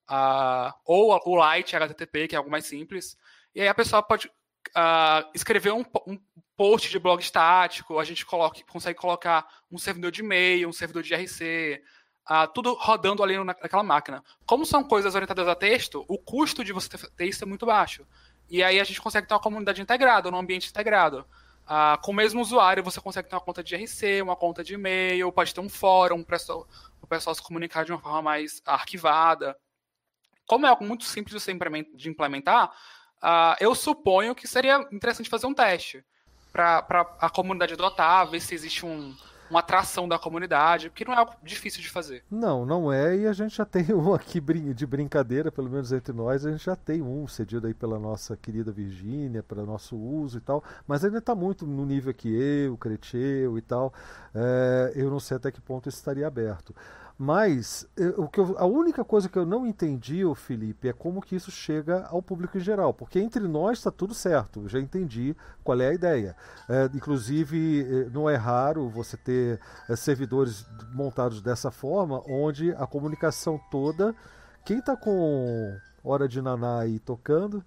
uh, ou o Light HTTP, que é algo mais simples. E aí a pessoa pode uh, escrever um, um, post de blog estático, a gente coloca, consegue colocar um servidor de e-mail, um servidor de RC, uh, ah, tudo rodando ali naquela máquina. Como são coisas orientadas a texto, o custo de você ter isso é muito baixo. E aí a gente consegue ter uma comunidade integrada, um ambiente integrado. Uh, com o mesmo usuário, você consegue ter uma conta de RC, uma conta de e-mail, pode ter um fórum para o pessoal se comunicar de uma forma mais arquivada como é algo muito simples de implementar, uh, eu suponho que seria interessante fazer um teste para a comunidade adotar, ver se existe um, uma atração da comunidade, porque não é algo difícil de fazer. Não, não é, e a gente já tem um aqui de brincadeira, pelo menos entre nós, a gente já tem um cedido aí pela nossa querida Virgínia, para nosso uso e tal, mas ainda está muito no nível que eu, Creteu e tal, é, eu não sei até que ponto isso estaria aberto. Mas o que eu, a única coisa que eu não entendi, o Felipe, é como que isso chega ao público em geral. Porque entre nós está tudo certo, já entendi qual é a ideia. É, inclusive, é, não é raro você ter é, servidores montados dessa forma, onde a comunicação toda. Quem está com Hora de Naná aí tocando?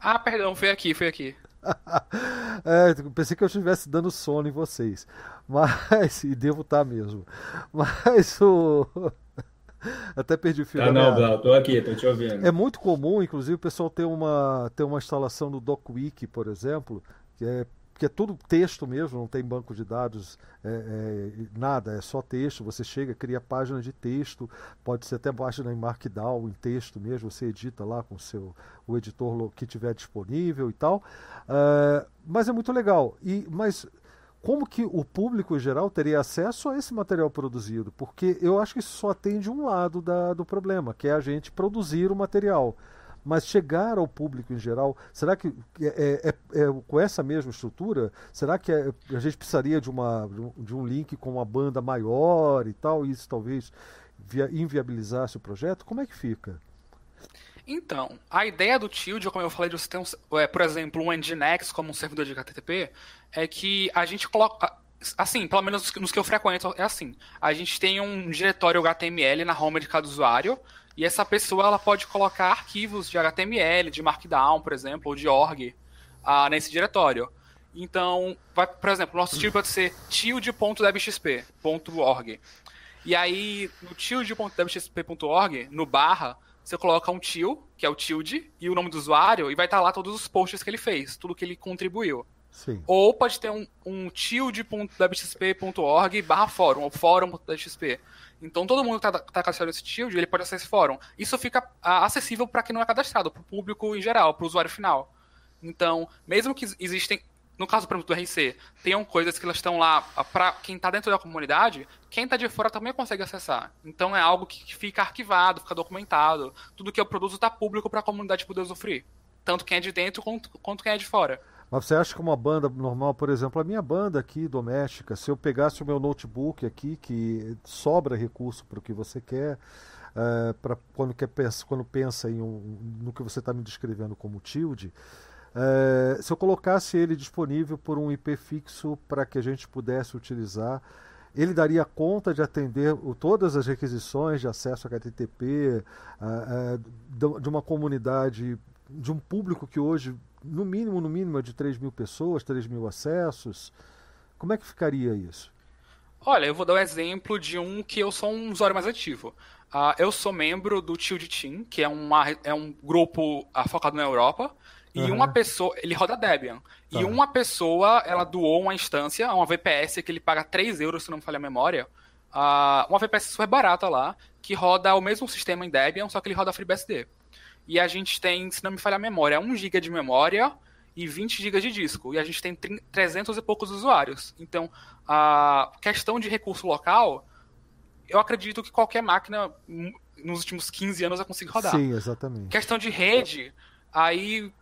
ah, perdão, foi aqui, foi aqui. é, pensei que eu estivesse dando sono em vocês. Mas. E devo estar tá mesmo. Mas o. Até perdi o fio. Ah, não, Blau, tô aqui, tô te ouvindo. É muito comum, inclusive, o pessoal ter uma, ter uma instalação no DocWiki, por exemplo, que é porque é tudo texto mesmo, não tem banco de dados, é, é, nada, é só texto. Você chega, cria página de texto, pode ser até página em Markdown, em texto mesmo, você edita lá com seu o editor que tiver disponível e tal. Uh, mas é muito legal. E, mas como que o público em geral teria acesso a esse material produzido? Porque eu acho que isso só atende um lado da, do problema, que é a gente produzir o material. Mas chegar ao público em geral, será que é, é, é com essa mesma estrutura? Será que é, a gente precisaria de, uma, de um link com uma banda maior e tal, e isso talvez via, inviabilizasse o projeto? Como é que fica? Então, a ideia do Tilt, como eu falei, de você ter, um, é, por exemplo, um Nginx como um servidor de HTTP, é que a gente coloca. Assim, pelo menos nos que eu frequento é assim. A gente tem um diretório HTML na home de cada usuário, e essa pessoa ela pode colocar arquivos de HTML, de Markdown, por exemplo, ou de org uh, nesse diretório. Então, vai, por exemplo, nosso tilt pode ser tilde.debxp.org. E aí, no tilde.debxp.org, no barra, você coloca um til, que é o tilde, e o nome do usuário, e vai estar lá todos os posts que ele fez, tudo que ele contribuiu. Sim. Ou pode ter um, um tilde.wxp.org barra fórum, ou fórum.wxp. Então todo mundo que está tá cadastrado nesse tilde, ele pode acessar esse fórum. Isso fica a, acessível para quem não é cadastrado, para o público em geral, para o usuário final. Então, mesmo que existem, no caso, por exemplo, do RC, tenham coisas que elas estão lá para quem está dentro da comunidade, quem está de fora também consegue acessar. Então é algo que fica arquivado, fica documentado. Tudo que eu produzo está público para a comunidade poder usufruir. Tanto quem é de dentro quanto, quanto quem é de fora. Mas você acha que uma banda normal, por exemplo, a minha banda aqui doméstica, se eu pegasse o meu notebook aqui, que sobra recurso para o que você quer, é, para quando, quer, quando pensa em um, no que você está me descrevendo como tilde, é, se eu colocasse ele disponível por um IP fixo para que a gente pudesse utilizar, ele daria conta de atender todas as requisições de acesso a HTTP é, de uma comunidade, de um público que hoje no mínimo, no mínimo, é de 3 mil pessoas, 3 mil acessos. Como é que ficaria isso? Olha, eu vou dar um exemplo de um que eu sou um usuário mais ativo. Uh, eu sou membro do Tilde Team, que é, uma, é um grupo uh, focado na Europa. E uhum. uma pessoa, ele roda Debian. Tá. E uma pessoa, ela doou uma instância, uma VPS, que ele paga 3 euros, se não me falha a memória. Uh, uma VPS super barata lá, que roda o mesmo sistema em Debian, só que ele roda FreeBSD. E a gente tem, se não me falha a memória, 1 GB de memória e 20 GB de disco. E a gente tem 300 e poucos usuários. Então, a questão de recurso local, eu acredito que qualquer máquina nos últimos 15 anos vai conseguir rodar. Sim, exatamente. Questão de rede, aí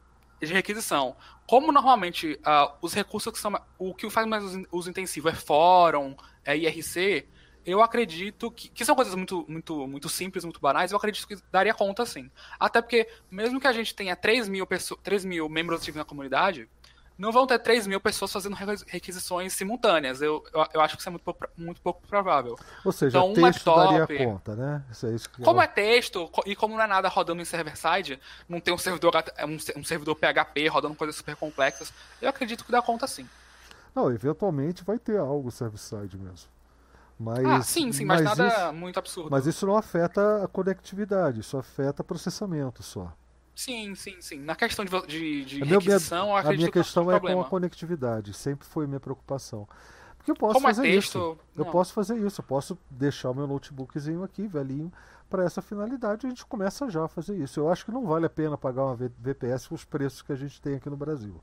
de requisição. Como normalmente uh, os recursos que são. O que faz mais uso intensivo é fórum, é IRC, eu acredito que, que são coisas muito, muito, muito simples, muito banais, eu acredito que daria conta sim. Até porque, mesmo que a gente tenha 3 mil, 3 mil membros ativos na comunidade, não vão ter 3 mil pessoas fazendo requisições simultâneas. Eu, eu, eu, acho que isso é muito, muito pouco provável. Ou seja, então, um texto laptop, daria conta, né? Isso é isso que como eu... é texto, e como não é nada rodando em server-side, não tem um servidor, um, um servidor PHP rodando coisas super complexas, eu acredito que dá conta sim. Não, eventualmente vai ter algo server-side mesmo. Mas, ah, sim, sim, mas, mas nada isso, muito absurdo. Mas isso não afeta a conectividade, isso afeta processamento só. Sim, sim, sim. Na questão de, de, de a requisição, minha, a minha questão é com a conectividade, sempre foi minha preocupação. Porque eu posso Como é fazer é texto, isso. Não. Eu posso fazer isso, eu posso deixar o meu notebookzinho aqui, velhinho, para essa finalidade, a gente começa já a fazer isso. Eu acho que não vale a pena pagar uma VPS com os preços que a gente tem aqui no Brasil.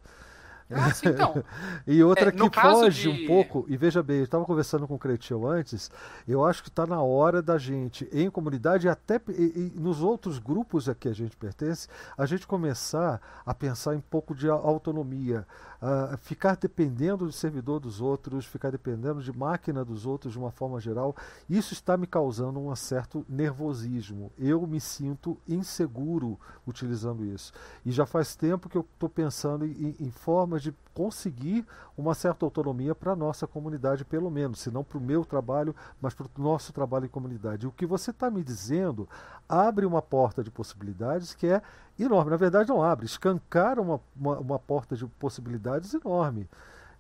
Ah, sim, então. e outra é, que foge de... um pouco, e veja bem, eu estava conversando com o Cretil antes, eu acho que está na hora da gente, em comunidade, e até e, e nos outros grupos a que a gente pertence, a gente começar a pensar em um pouco de autonomia, uh, ficar dependendo do servidor dos outros, ficar dependendo de máquina dos outros de uma forma geral, isso está me causando um certo nervosismo. Eu me sinto inseguro utilizando isso. E já faz tempo que eu estou pensando em, em formas de conseguir uma certa autonomia para a nossa comunidade, pelo menos, se não para o meu trabalho, mas para o nosso trabalho em comunidade. O que você está me dizendo abre uma porta de possibilidades que é enorme. Na verdade, não abre, escancara uma, uma, uma porta de possibilidades enorme.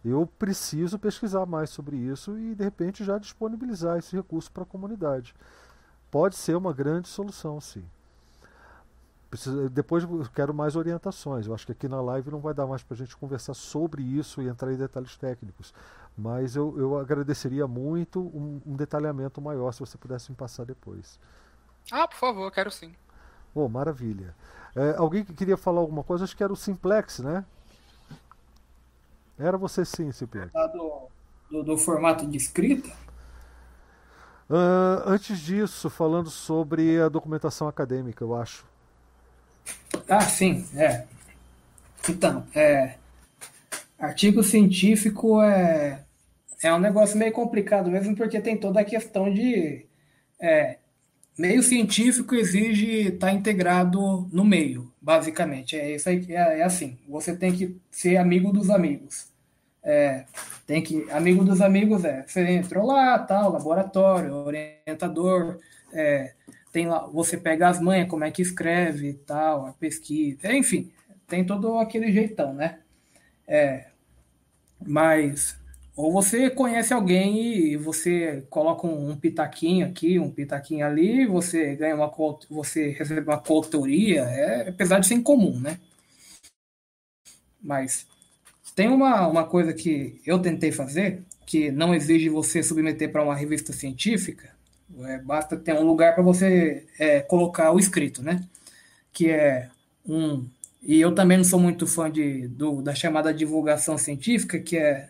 Eu preciso pesquisar mais sobre isso e, de repente, já disponibilizar esse recurso para a comunidade. Pode ser uma grande solução, sim. Precisa, depois eu quero mais orientações. Eu acho que aqui na live não vai dar mais para a gente conversar sobre isso e entrar em detalhes técnicos. Mas eu, eu agradeceria muito um, um detalhamento maior se você pudesse me passar depois. Ah, por favor, quero sim. Bom, maravilha. É, alguém que queria falar alguma coisa? Acho que era o Simplex, né? Era você sim, Simplex. Do, do, do formato de escrita? Uh, antes disso, falando sobre a documentação acadêmica, eu acho. Ah, sim, é. Então, é, artigo científico é, é um negócio meio complicado mesmo, porque tem toda a questão de. É, meio científico exige estar tá integrado no meio, basicamente. É isso aí, é, é assim. Você tem que ser amigo dos amigos. É, tem que. Amigo dos amigos é. Você entrou lá, tal, laboratório, orientador, é, tem lá, você pega as manhas, como é que escreve e tal, a pesquisa, enfim, tem todo aquele jeitão, né? É, mas ou você conhece alguém e você coloca um, um, pitaquinho aqui, um pitaquinho ali, você ganha uma você recebe uma coautoria, é, apesar de ser incomum, né? Mas tem uma, uma coisa que eu tentei fazer, que não exige você submeter para uma revista científica, é, basta ter um lugar para você é, colocar o escrito, né? Que é um. E eu também não sou muito fã de, do, da chamada divulgação científica, que é.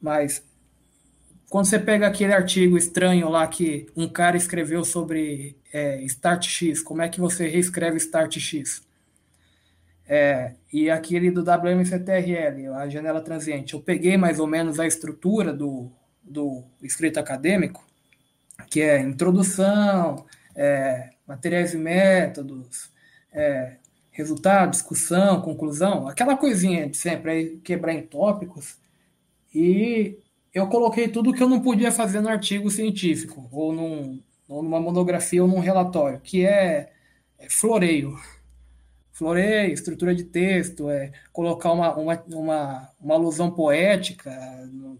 Mas quando você pega aquele artigo estranho lá que um cara escreveu sobre é, Start X, como é que você reescreve Start X? É, e aquele do WMCTRL, a janela transiente, eu peguei mais ou menos a estrutura do, do escrito acadêmico que é introdução, é, materiais e métodos, é, resultado, discussão, conclusão, aquela coisinha de sempre, aí quebrar em tópicos. E eu coloquei tudo que eu não podia fazer no artigo científico, ou, num, ou numa monografia, ou num relatório, que é, é floreio. Floreio, estrutura de texto, é colocar uma, uma, uma, uma alusão poética,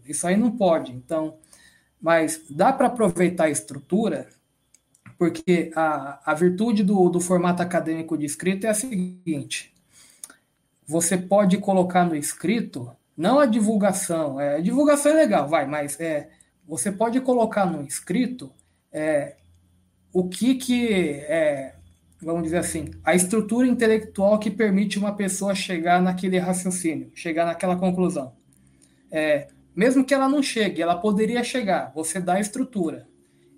isso aí não pode. Então, mas dá para aproveitar a estrutura, porque a, a virtude do, do formato acadêmico de escrito é a seguinte: você pode colocar no escrito, não a divulgação, é, a divulgação é legal, vai, mas é, você pode colocar no escrito é, o que que é, vamos dizer assim, a estrutura intelectual que permite uma pessoa chegar naquele raciocínio, chegar naquela conclusão. É, mesmo que ela não chegue, ela poderia chegar. Você dá a estrutura.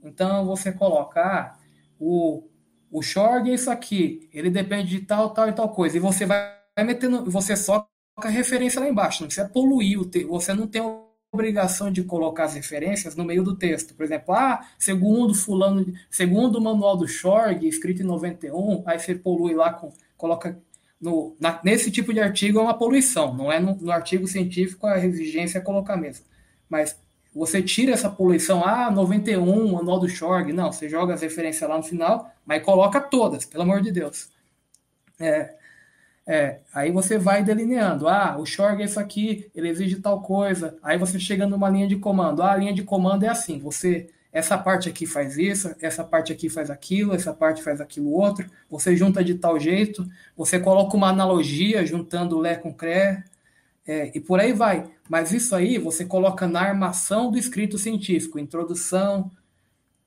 Então você coloca ah, o, o short é isso aqui, ele depende de tal, tal e tal coisa. E você vai, metendo, você só coloca referência lá embaixo. Não precisa poluir o texto. Você não tem obrigação de colocar as referências no meio do texto. Por exemplo, ah, segundo fulano, segundo o manual do Shorg, escrito em 91, aí você polui lá com coloca no, na, nesse tipo de artigo é uma poluição, não é no, no, artigo científico a exigência é colocar mesmo. Mas você tira essa poluição, ah, 91, manual do Shorg, não, você joga as referências lá no final, mas coloca todas, pelo amor de Deus. É, é, aí você vai delineando, ah, o Shorg é isso aqui, ele exige tal coisa, aí você chega numa linha de comando, ah, a linha de comando é assim, você essa parte aqui faz isso, essa parte aqui faz aquilo, essa parte faz aquilo outro, você junta de tal jeito, você coloca uma analogia juntando Lé com Cré, é, e por aí vai. Mas isso aí você coloca na armação do escrito científico, introdução,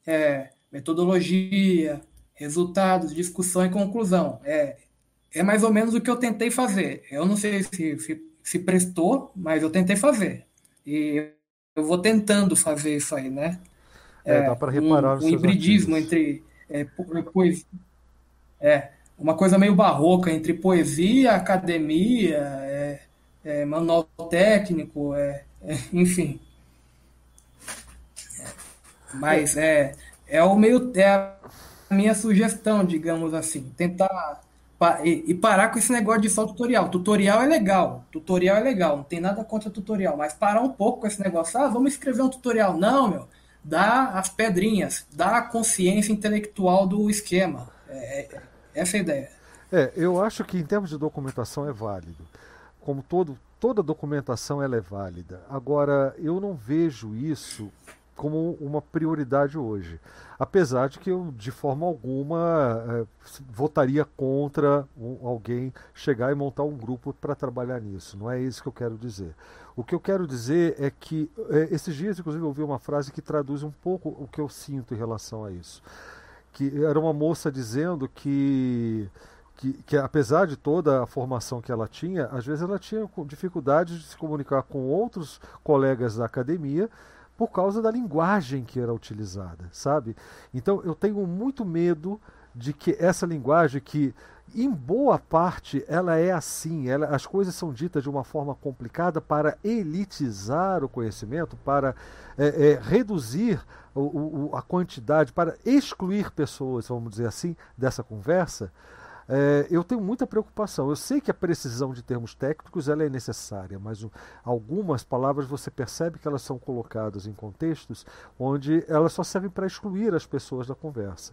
é, metodologia, resultados, discussão e conclusão. É, é mais ou menos o que eu tentei fazer. Eu não sei se, se, se prestou, mas eu tentei fazer. E eu vou tentando fazer isso aí, né? É, dá para reparar um, um hibridismo artigos. entre é, poesia, é, uma coisa meio barroca entre poesia, academia, é, é, manual técnico, é, é enfim. Mas é, é o meio é a minha sugestão, digamos assim, tentar e, parar com esse negócio de só tutorial. Tutorial é legal, tutorial é legal, não tem nada contra tutorial, mas parar um pouco com esse negócio. Ah, vamos escrever um tutorial. Não, meu dá as pedrinhas, dá a consciência intelectual do esquema. É, é, essa é a ideia. É, eu acho que em termos de documentação é válido. Como todo, toda documentação ela é válida. Agora, eu não vejo isso como uma prioridade hoje. Apesar de que eu, de forma alguma, é, votaria contra um, alguém chegar e montar um grupo para trabalhar nisso. Não é isso que eu quero dizer. O que eu quero dizer é que é, esses dias, inclusive, eu ouvi uma frase que traduz um pouco o que eu sinto em relação a isso. Que era uma moça dizendo que que, que, apesar de toda a formação que ela tinha, às vezes ela tinha dificuldade de se comunicar com outros colegas da academia por causa da linguagem que era utilizada, sabe? Então eu tenho muito medo de que essa linguagem que em boa parte ela é assim, ela, as coisas são ditas de uma forma complicada para elitizar o conhecimento, para é, é, reduzir o, o, a quantidade, para excluir pessoas, vamos dizer assim, dessa conversa é, eu tenho muita preocupação. Eu sei que a precisão de termos técnicos ela é necessária, mas o, algumas palavras você percebe que elas são colocadas em contextos onde elas só servem para excluir as pessoas da conversa.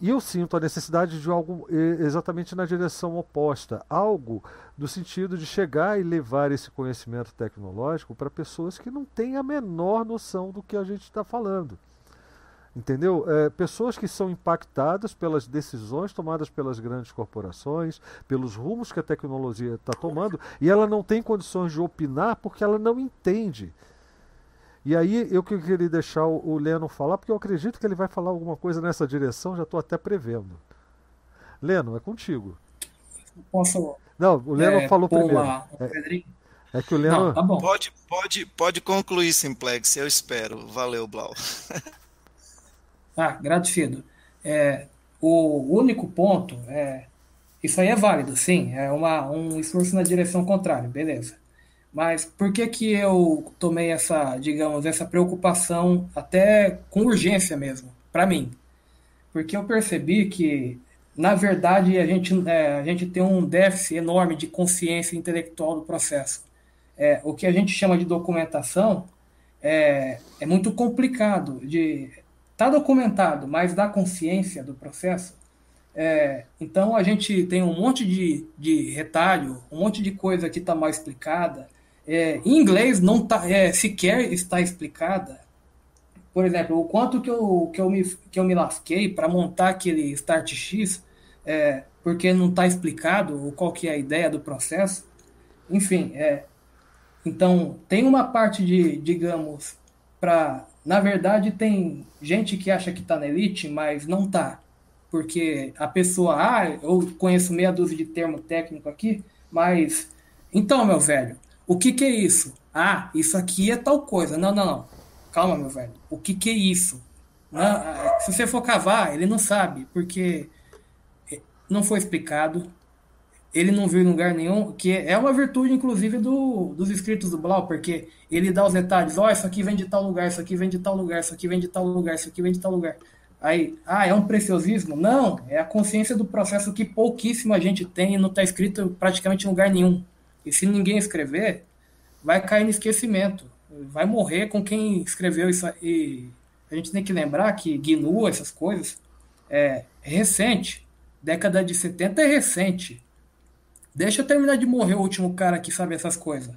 E eu sinto a necessidade de algo exatamente na direção oposta, algo no sentido de chegar e levar esse conhecimento tecnológico para pessoas que não têm a menor noção do que a gente está falando. Entendeu? É, pessoas que são impactadas pelas decisões tomadas pelas grandes corporações, pelos rumos que a tecnologia está tomando, e ela não tem condições de opinar porque ela não entende. E aí eu que queria deixar o, Leno falar, porque eu acredito que ele vai falar alguma coisa nessa direção, já estou até prevendo. Leno, é contigo. Posso. Não, o Leno é, falou primeiro. É, é, que o Leno. Não, tá pode, pode, pode concluir, Simplex, eu espero. Valeu, Blau. Ah, gratifido. É, o único ponto é. Isso aí é válido, sim. É uma, um esforço na direção contrária, beleza. Mas por que, que eu tomei essa, digamos, essa preocupação até com urgência mesmo, para mim? Porque eu percebi que, na verdade, a gente, é, a gente tem um déficit enorme de consciência intelectual do processo. É, o que a gente chama de documentação é, é muito complicado de Está documentado, mas da consciência do processo. É, então a gente tem um monte de, de retalho, um monte de coisa que está mal explicada. É, em inglês não tá, é, sequer está explicada. Por exemplo, o quanto que eu, que eu, me, que eu me lasquei para montar aquele Start X, é, porque não está explicado qual que é a ideia do processo. Enfim, é, então tem uma parte de, digamos, para na verdade, tem gente que acha que está na elite, mas não está. Porque a pessoa, ah, eu conheço meia dúzia de termo técnico aqui, mas. Então, meu velho, o que, que é isso? Ah, isso aqui é tal coisa. Não, não, não. Calma, meu velho. O que, que é isso? Não, se você for cavar, ele não sabe, porque não foi explicado, ele não viu em lugar nenhum, que é uma virtude, inclusive, do, dos escritos do Blau, porque ele dá os detalhes, ó, oh, isso aqui vem de tal lugar, isso aqui vem de tal lugar, isso aqui vem de tal lugar, isso aqui vem de tal lugar. Aí, ah, é um preciosismo? Não, é a consciência do processo que pouquíssima gente tem e não está escrito praticamente em lugar nenhum. E se ninguém escrever, vai cair no esquecimento. Vai morrer com quem escreveu isso. E a gente tem que lembrar que GNU, essas coisas, é recente. Década de 70 é recente Deixa eu terminar de morrer o último cara que sabe essas coisas.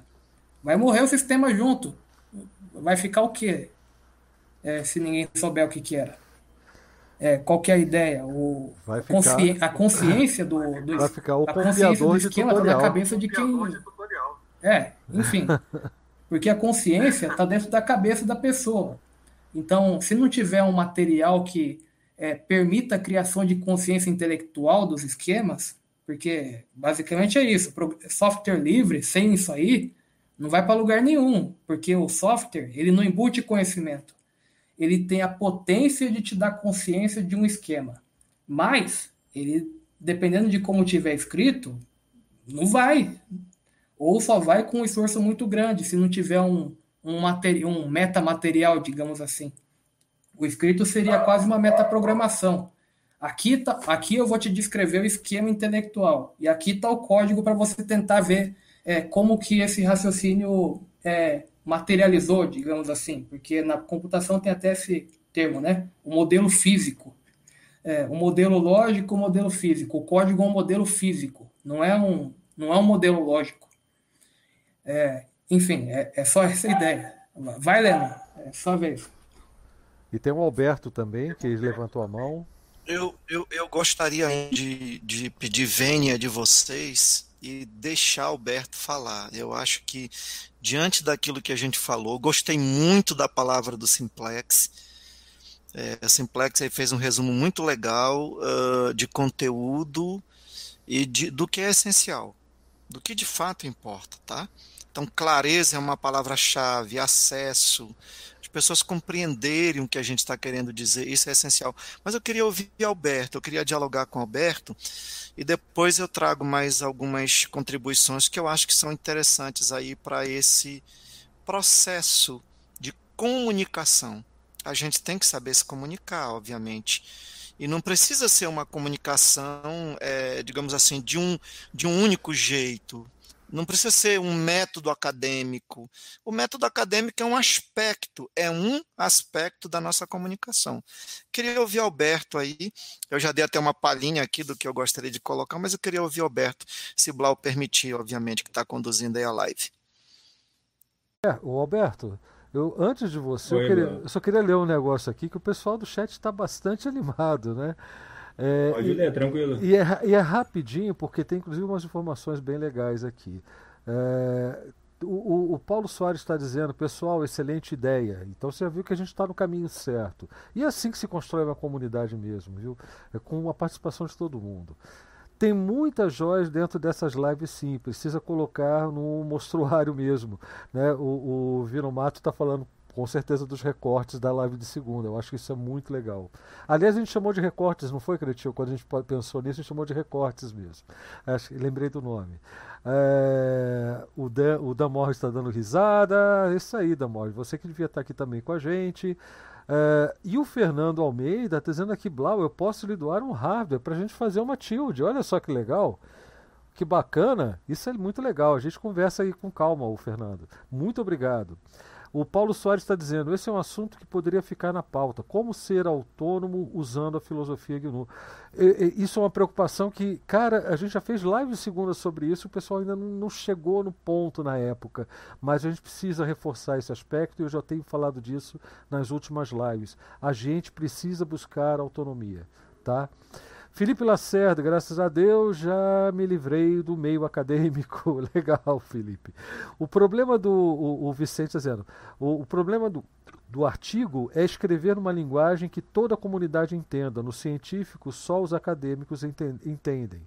Vai morrer o sistema junto. Vai ficar o quê? É, se ninguém souber o que, que era. É, qual que é a ideia? O, vai ficar, consci, a consciência do, do vai ficar o a consciência do esquema está na cabeça de quem. É, enfim. Porque a consciência está dentro da cabeça da pessoa. Então, se não tiver um material que é, permita a criação de consciência intelectual dos esquemas, porque basicamente é isso. Software livre, sem isso aí, não vai para lugar nenhum, porque o software ele não embute conhecimento. Ele tem a potência de te dar consciência de um esquema. Mas ele, dependendo de como tiver escrito, não vai. Ou só vai com um esforço muito grande, se não tiver um, um, materi um metamaterial, digamos assim. O escrito seria quase uma metaprogramação. Aqui, tá, aqui eu vou te descrever o esquema intelectual e aqui está o código para você tentar ver é, como que esse raciocínio é, materializou, digamos assim, porque na computação tem até esse termo, né? O modelo físico. É, o modelo lógico, o modelo físico. O código é um modelo físico, não é um, não é um modelo lógico. É, enfim, é, é, só essa ideia. Vai, Leno, é só vez. E tem o Alberto também, que levantou a mão. Eu, eu, eu gostaria de, de pedir vênia de vocês e deixar Alberto falar. Eu acho que, diante daquilo que a gente falou, gostei muito da palavra do Simplex. É, a Simplex aí fez um resumo muito legal uh, de conteúdo e de, do que é essencial, do que de fato importa, tá? Então, clareza é uma palavra-chave, acesso, as pessoas compreenderem o que a gente está querendo dizer, isso é essencial. Mas eu queria ouvir Alberto, eu queria dialogar com Alberto e depois eu trago mais algumas contribuições que eu acho que são interessantes aí para esse processo de comunicação. A gente tem que saber se comunicar, obviamente. E não precisa ser uma comunicação, é, digamos assim, de um, de um único jeito. Não precisa ser um método acadêmico. O método acadêmico é um aspecto, é um aspecto da nossa comunicação. Queria ouvir Alberto aí. Eu já dei até uma palhinha aqui do que eu gostaria de colocar, mas eu queria ouvir Alberto, se Blau permitir, obviamente, que está conduzindo aí a live. É, o Alberto, eu, antes de você, Oi, eu, queria, eu, só queria ler um negócio aqui que o pessoal do chat está bastante animado, né? É, Pode ler, tranquilo. E é, e é, rapidinho, porque tem inclusive umas informações bem legais aqui. É, o, o, Paulo Soares está dizendo, pessoal, excelente ideia. Então você já viu que a gente está no caminho certo. E é assim que se constrói uma comunidade mesmo, viu? É com a participação de todo mundo. Tem muitas joias dentro dessas lives sim, precisa colocar no mostruário mesmo. Né? O, o Vino Mato está falando com certeza dos recortes da live de segunda. Eu acho que isso é muito legal. Aliás, a gente chamou de recortes, não foi, Cretinho? Quando a gente pensou nisso, a gente chamou de recortes mesmo. Acho, lembrei do nome. É, o, Dan, o Dan Morris está dando risada. Isso aí, Dan Morris. Você que devia estar aqui também com a gente. É, e o Fernando Almeida está dizendo aqui, Blau, eu posso lhe doar um hardware para a gente fazer uma tilde. Olha só que legal. Que bacana. Isso é muito legal. A gente conversa aí com calma, o Fernando. Muito obrigado. O Paulo Soares está dizendo: esse é um assunto que poderia ficar na pauta. Como ser autônomo usando a filosofia GNU? E, e, isso é uma preocupação que, cara, a gente já fez live segunda sobre isso, o pessoal ainda não, não chegou no ponto na época. Mas a gente precisa reforçar esse aspecto e eu já tenho falado disso nas últimas lives. A gente precisa buscar autonomia, tá? Felipe Lacerda, graças a Deus já me livrei do meio acadêmico. Legal, Felipe. O problema do. O, o Vicente está dizendo. O, o problema do, do artigo é escrever numa linguagem que toda a comunidade entenda. No científico, só os acadêmicos entendem.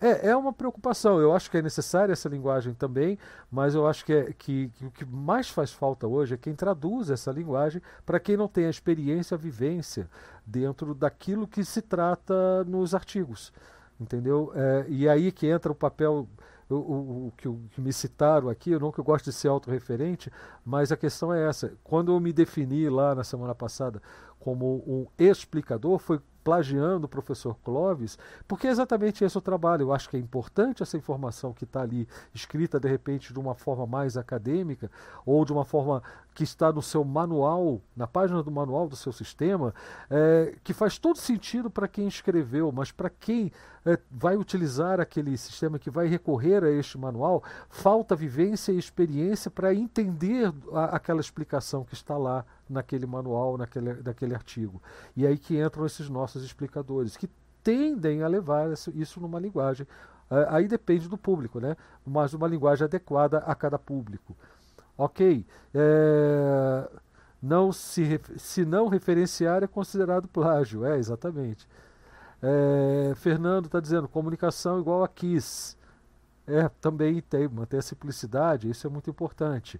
É, é uma preocupação. Eu acho que é necessária essa linguagem também, mas eu acho que, é, que, que o que mais faz falta hoje é quem traduz essa linguagem para quem não tem a experiência, a vivência dentro daquilo que se trata nos artigos. Entendeu? É, e aí que entra o papel o, o, o, que, o, que, me citaram aqui, eu não que eu gosto de ser autorreferente, mas a questão é essa. Quando eu me defini lá na semana passada como um explicador, foi plagiando o professor Clóvis, porque é exatamente esse o trabalho. Eu acho que é importante essa informação que está ali escrita de repente de uma forma mais acadêmica ou de uma forma que está no seu manual, na página do manual do seu sistema, é, que faz todo sentido para quem escreveu, mas para quem é, vai utilizar aquele sistema, que vai recorrer a este manual, falta vivência e experiência para entender a, aquela explicação que está lá naquele manual, naquele, naquele artigo. E aí que entram esses nossos explicadores, que tendem a levar isso numa linguagem. Aí depende do público, né? mas uma linguagem adequada a cada público. Ok. É, não se, se não referenciar é considerado plágio. É, exatamente. É, Fernando está dizendo comunicação igual a KISS. É, também tem, manter a simplicidade, isso é muito importante.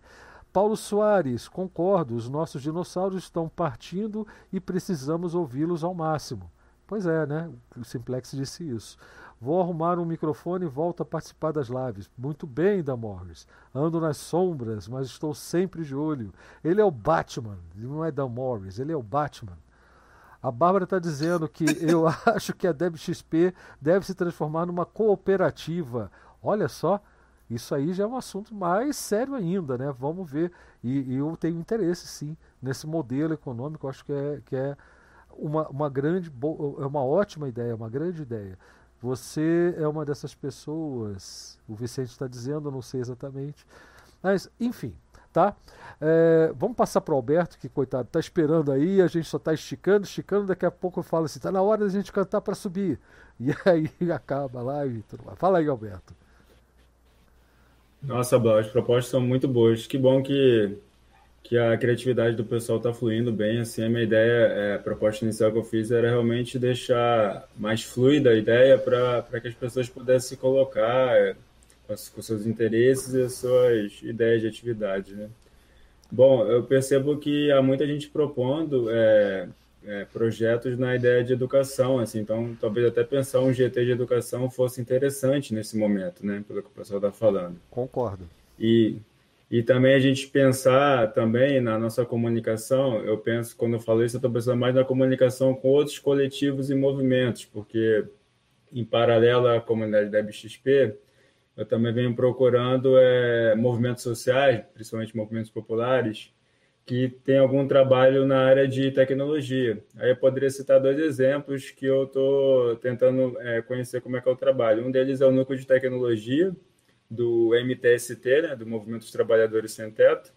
Paulo Soares, concordo, os nossos dinossauros estão partindo e precisamos ouvi-los ao máximo. Pois é, né? O Simplex disse isso. Vou arrumar um microfone e volto a participar das lives. Muito bem, da Morris. Ando nas sombras, mas estou sempre de olho. Ele é o Batman, não é da Morris, ele é o Batman. A Bárbara está dizendo que eu acho que a DebXP deve se transformar numa cooperativa. Olha só, isso aí já é um assunto mais sério ainda, né? Vamos ver. E, e eu tenho interesse, sim, nesse modelo econômico. Acho que é, que é uma, uma grande, é uma ótima ideia, uma grande ideia. Você é uma dessas pessoas, o Vicente está dizendo, eu não sei exatamente. Mas, enfim, tá? É, vamos passar para o Alberto, que coitado, está esperando aí, a gente só está esticando, esticando, daqui a pouco eu falo assim, está na hora da gente cantar para subir. E aí acaba e tudo mais. Fala aí, Alberto. Nossa, as propostas são muito boas. Que bom que, que a criatividade do pessoal está fluindo bem. Assim, a minha ideia, é, a proposta inicial que eu fiz era realmente deixar mais fluida a ideia para que as pessoas pudessem se colocar é, com seus interesses e as suas ideias de atividade, né? Bom, eu percebo que há muita gente propondo é, é, projetos na ideia de educação, assim, então talvez até pensar um GT de educação fosse interessante nesse momento, né, pelo que o pessoal está falando. Concordo. E, e também a gente pensar também na nossa comunicação, eu penso, quando eu falo isso, eu estou pensando mais na comunicação com outros coletivos e movimentos, porque em paralelo à comunidade da BXP, eu também venho procurando é, movimentos sociais, principalmente movimentos populares, que tem algum trabalho na área de tecnologia. Aí eu poderia citar dois exemplos que eu estou tentando é, conhecer como é que é o trabalho. Um deles é o Núcleo de Tecnologia, do MTST, né, do Movimento dos Trabalhadores Sem Teto,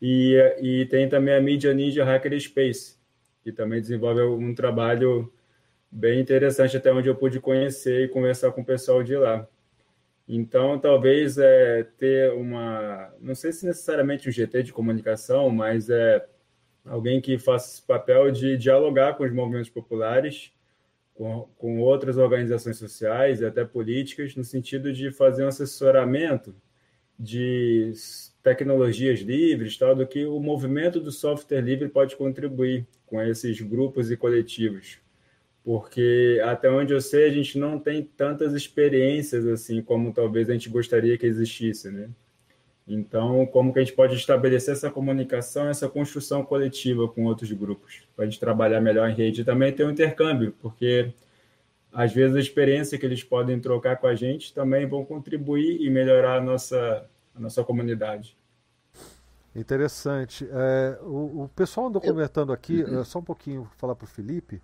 e, e tem também a Media Ninja Hacker Space, que também desenvolve um trabalho bem interessante até onde eu pude conhecer e conversar com o pessoal de lá. Então, talvez é, ter uma, não sei se necessariamente um GT de comunicação, mas é alguém que faça esse papel de dialogar com os movimentos populares, com, com outras organizações sociais e até políticas, no sentido de fazer um assessoramento de tecnologias livres, tal, do que o movimento do software livre pode contribuir com esses grupos e coletivos porque até onde eu sei a gente não tem tantas experiências assim como talvez a gente gostaria que existisse, né? Então, como que a gente pode estabelecer essa comunicação, essa construção coletiva com outros grupos, para a gente trabalhar melhor em rede e também ter um intercâmbio, porque às vezes a experiência que eles podem trocar com a gente também vão contribuir e melhorar a nossa, a nossa comunidade. Interessante. É, o, o, pessoal andou comentando aqui, uhum. só um pouquinho falar para o Felipe,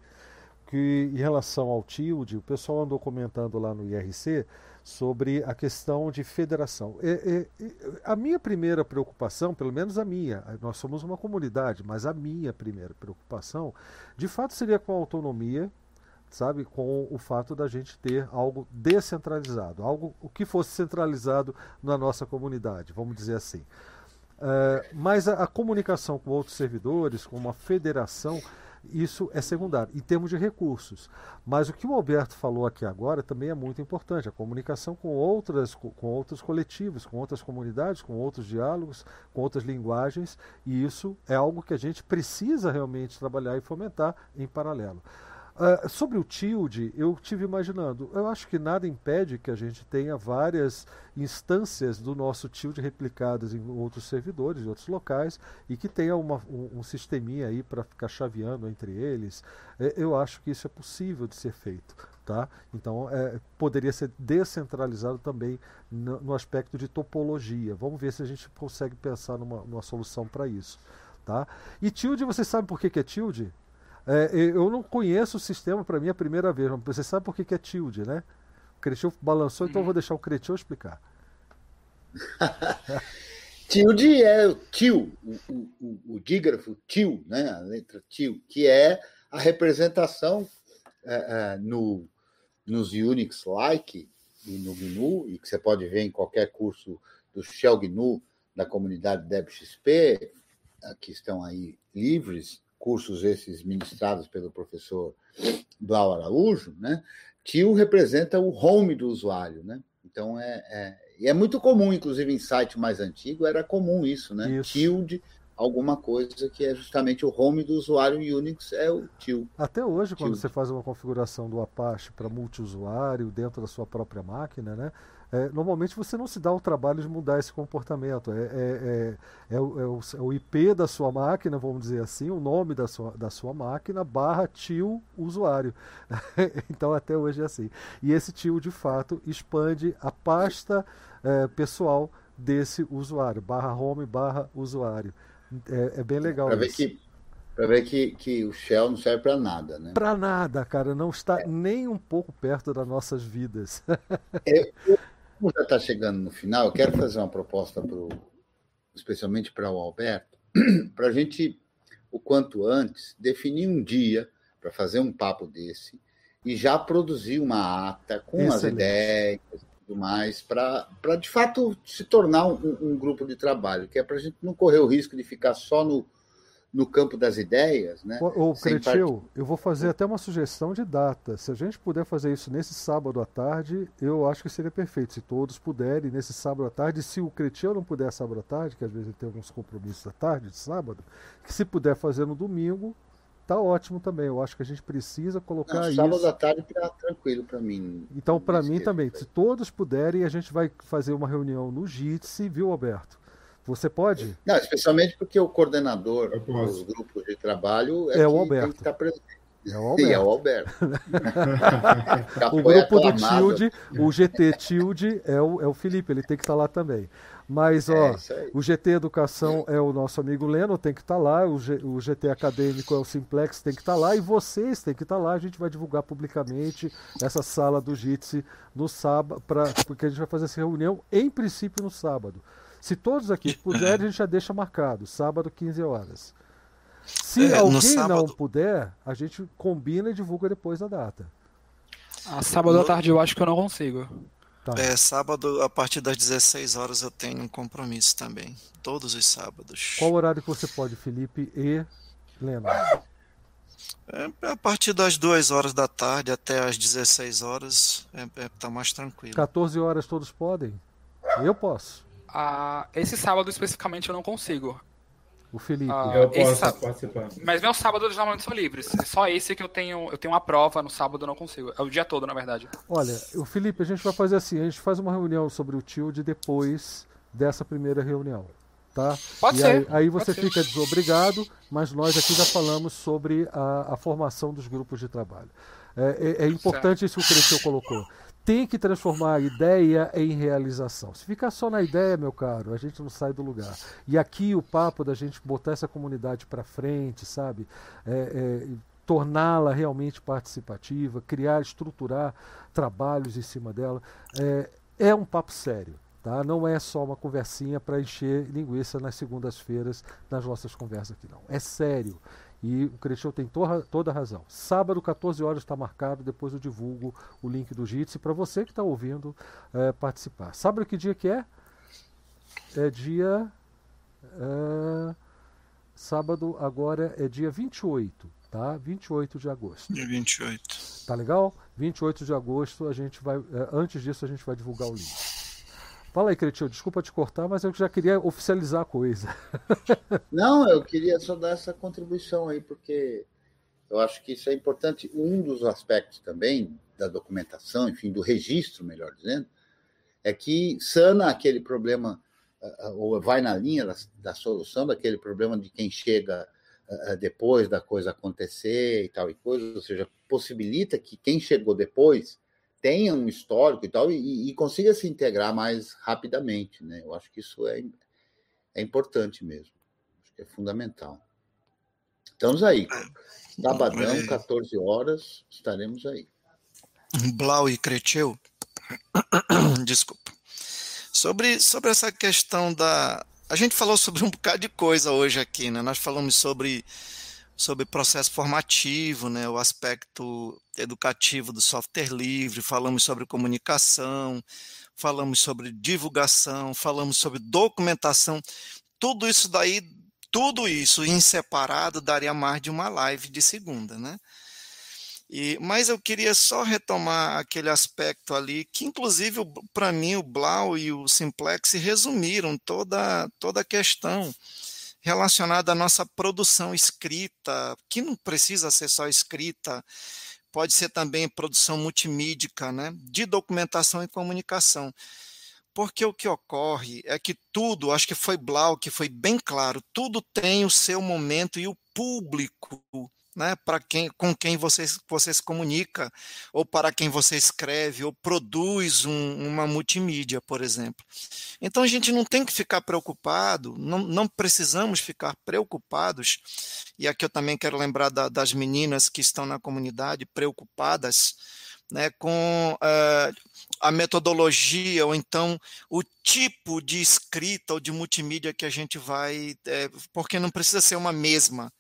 que em relação ao TILD, o pessoal andou comentando lá no IRC sobre a questão de federação. É, é, a minha primeira preocupação, pelo menos a minha, nós somos uma comunidade, mas a minha primeira preocupação, de fato, seria com a autonomia, sabe, com o fato da gente ter algo descentralizado, algo o que fosse centralizado na nossa comunidade, vamos dizer assim. Uh, mas a, a comunicação com outros servidores, com uma federação, isso é secundário, em termos de recursos. Mas o que o Alberto falou aqui agora também é muito importante, a comunicação com outras, com, outros coletivos, com outras comunidades, com outros diálogos, com outras linguagens, e isso é algo que a gente precisa realmente trabalhar e fomentar em paralelo. Uh, sobre o TILD, eu tive imaginando, eu acho que nada impede que a gente tenha várias instâncias do nosso TILD replicadas em outros servidores, em outros locais, e que tenha uma, um, um sisteminha aí para ficar chaveando entre eles. É, eu acho que isso é possível de ser feito. Tá? Então, é, poderia ser descentralizado também no, no, aspecto de topologia. Vamos ver se a gente consegue pensar numa, numa solução para isso. Tá? E tilde, você sabe por que, que é tilde? É, eu não conheço o sistema, para mim é a primeira vez. Mas você sabe por que, que é tilde, né? O Cretil balançou, então eu vou deixar o Cretil explicar. tilde é o tio, o, o, o, dígrafo tio, né? a letra tio, que é a representação é, é, no, nos Unix-like e no GNU, e que você pode ver em qualquer curso do Shell GNU da comunidade DebXP, que estão aí livres, cursos esses ministrados pelo professor Blau Araújo, né? Tio representa o home do usuário, né? Então é, é, e é muito comum, inclusive em site mais antigo era comum isso, né? Isso. Tilde alguma coisa que é justamente o home do usuário Unix é o til. Até hoje, quando você faz uma configuração do Apache para multiusuário dentro da sua própria máquina, né? É, normalmente você não se dá o trabalho de mudar esse comportamento. É, é, é, é o, é o, é IP da sua máquina, vamos dizer assim, o nome da sua, da sua máquina, barra tio usuário. então até hoje é assim. E esse tio, de fato, expande a pasta pessoal desse usuário, barra home, barra usuário. É, bem legal Para ver que para ver que, que o Shell não serve para nada, né? Para nada, cara, não está é. nem um pouco perto das nossas vidas. eu, como já está chegando no final, eu quero fazer uma proposta para os especialmente para o Alberto, para a gente, o quanto antes, definir um dia para fazer um papo desse e já produzir uma ata com Excelente. as ideias e tudo mais, para de fato se tornar um, um, grupo de trabalho, que é para a gente não correr o risco de ficar só no, no campo das ideias. Né? Ô, Cretil, part... eu vou fazer até uma sugestão de data. Se a gente puder fazer isso nesse sábado à tarde, eu acho que seria perfeito. Se todos puderem, nesse sábado à tarde. Se o Cretil não puder sábado à tarde, que às vezes ele tem alguns compromissos à tarde, de sábado, que se puder fazer no domingo, tá ótimo também. Eu acho que a gente precisa colocar não, sábado isso. Sábado à tarde tá tranquilo para mim. Então, para mim também. Se todos puderem, a gente vai fazer uma reunião no JITSE, viu, Alberto? Você pode? Não, especialmente porque o coordenador dos grupos de trabalho é, é o Alberto. tem que estar presente. É o Alberto. Sim, é o Alberto. o grupo do Tilde, o GT Tilde, é o, é o Felipe, ele tem que estar lá também. Mas, ó, é o GT Educação é o nosso amigo Leno, tem que estar lá. O, G, o GT Acadêmico é o Simplex, tem que estar lá. E vocês têm que estar lá. A gente vai divulgar publicamente essa sala do JITSE no sábado, pra, porque a gente vai fazer essa reunião, em princípio, no sábado. Se todos aqui puderem, a gente já deixa marcado, sábado, 15 horas. Se é, alguém sábado... não puder, a gente combina e divulga depois da data. Ah, sábado no... à tarde eu acho que eu não consigo. Tá. É, sábado, a partir das 16 horas, eu tenho um compromisso também. Todos os sábados. Qual horário que você pode, Felipe e Lena? É, a partir das 2 horas da tarde até as 16 horas, é, é, tá mais tranquilo. 14 horas todos podem? Eu posso. Ah, esse sábado especificamente eu não consigo. O Felipe. Ah, eu posso participar. Mas meus sábados normalmente são livres. É só esse que eu tenho. Eu tenho uma prova no sábado, eu não consigo. É o dia todo, na verdade. Olha, o Felipe, a gente vai fazer assim, a gente faz uma reunião sobre o Tilde depois dessa primeira reunião. Tá? Pode e ser. Aí, aí você pode fica ser. desobrigado, mas nós aqui já falamos sobre a, a formação dos grupos de trabalho. É, é, é importante certo. isso que o Cresceu colocou tem que transformar a ideia em realização. Se ficar só na ideia, meu caro, a gente não sai do lugar. E aqui o papo da gente botar essa comunidade para frente, sabe? É, é, torná-la realmente participativa, criar, estruturar trabalhos em cima dela, é, é um papo sério. Tá? Não é só uma conversinha para encher linguiça nas segundas-feiras nas nossas conversas aqui, não. É sério. E o Crecheu tem toda, toda a razão. Sábado, 14 horas, está marcado. Depois eu divulgo o link do Jitsi para você que está ouvindo é, participar. Sábado que dia que é? É dia. É, sábado agora é dia 28, tá? 28 de agosto. Dia 28. Tá legal? 28 de agosto a gente vai. É, antes disso a gente vai divulgar o link. Fala aí, Cretinho, desculpa te cortar, mas eu já queria oficializar a coisa. Não, eu queria só dar essa contribuição aí, porque eu acho que isso é importante. Um dos aspectos também da documentação, enfim, do registro, melhor dizendo, é que sana aquele problema, ou vai na linha da, da solução daquele problema de quem chega depois da coisa acontecer e tal e coisa, ou seja, possibilita que quem chegou depois tenha um histórico e tal, e, e, consiga se integrar mais rapidamente. Né? Eu acho que isso é, é importante mesmo. Acho que é fundamental. Estamos aí. Sabadão, 14 horas, estaremos aí. Blau e Creteu, desculpa. Sobre, sobre essa questão da. A gente falou sobre um bocado de coisa hoje aqui, né? Nós falamos sobre sobre processo formativo, né, o aspecto educativo do software livre, falamos sobre comunicação, falamos sobre divulgação, falamos sobre documentação. Tudo isso daí, tudo isso em separado daria mais de uma live de segunda, né? E, mas eu queria só retomar aquele aspecto ali, que inclusive para mim o Blau e o Simplex resumiram toda, toda a questão relacionada à nossa produção escrita, que não precisa ser só escrita, pode ser também produção multimídica, né, de documentação e comunicação. Porque o que ocorre é que tudo, acho que foi Blau que foi bem claro, tudo tem o seu momento e o público né, para quem, com quem você, você se comunica, ou para quem você escreve, ou produz um, uma multimídia, por exemplo. Então a gente não tem que ficar preocupado, não, não precisamos ficar preocupados, e aqui eu também quero lembrar da, das meninas que estão na comunidade preocupadas né, com uh, a metodologia ou então o tipo de escrita ou de multimídia que a gente vai, é, porque não precisa ser uma mesma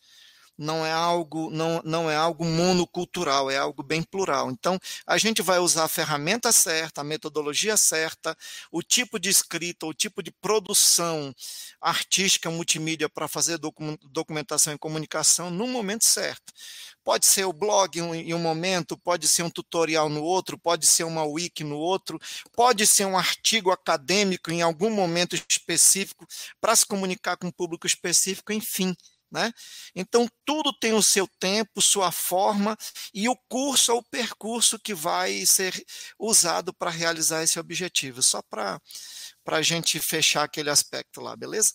não é algo não, não é algo monocultural, é algo bem plural. Então, a gente vai usar a ferramenta certa, a metodologia certa, o tipo de escrita, o tipo de produção artística multimídia para fazer documentação e comunicação no momento certo. Pode ser o blog em um momento, pode ser um tutorial no outro, pode ser uma wiki no outro, pode ser um artigo acadêmico em algum momento específico para se comunicar com um público específico, enfim né? Então, tudo tem o seu tempo, sua forma, e o curso o percurso que vai ser usado para realizar esse objetivo. Só para a gente fechar aquele aspecto lá, beleza?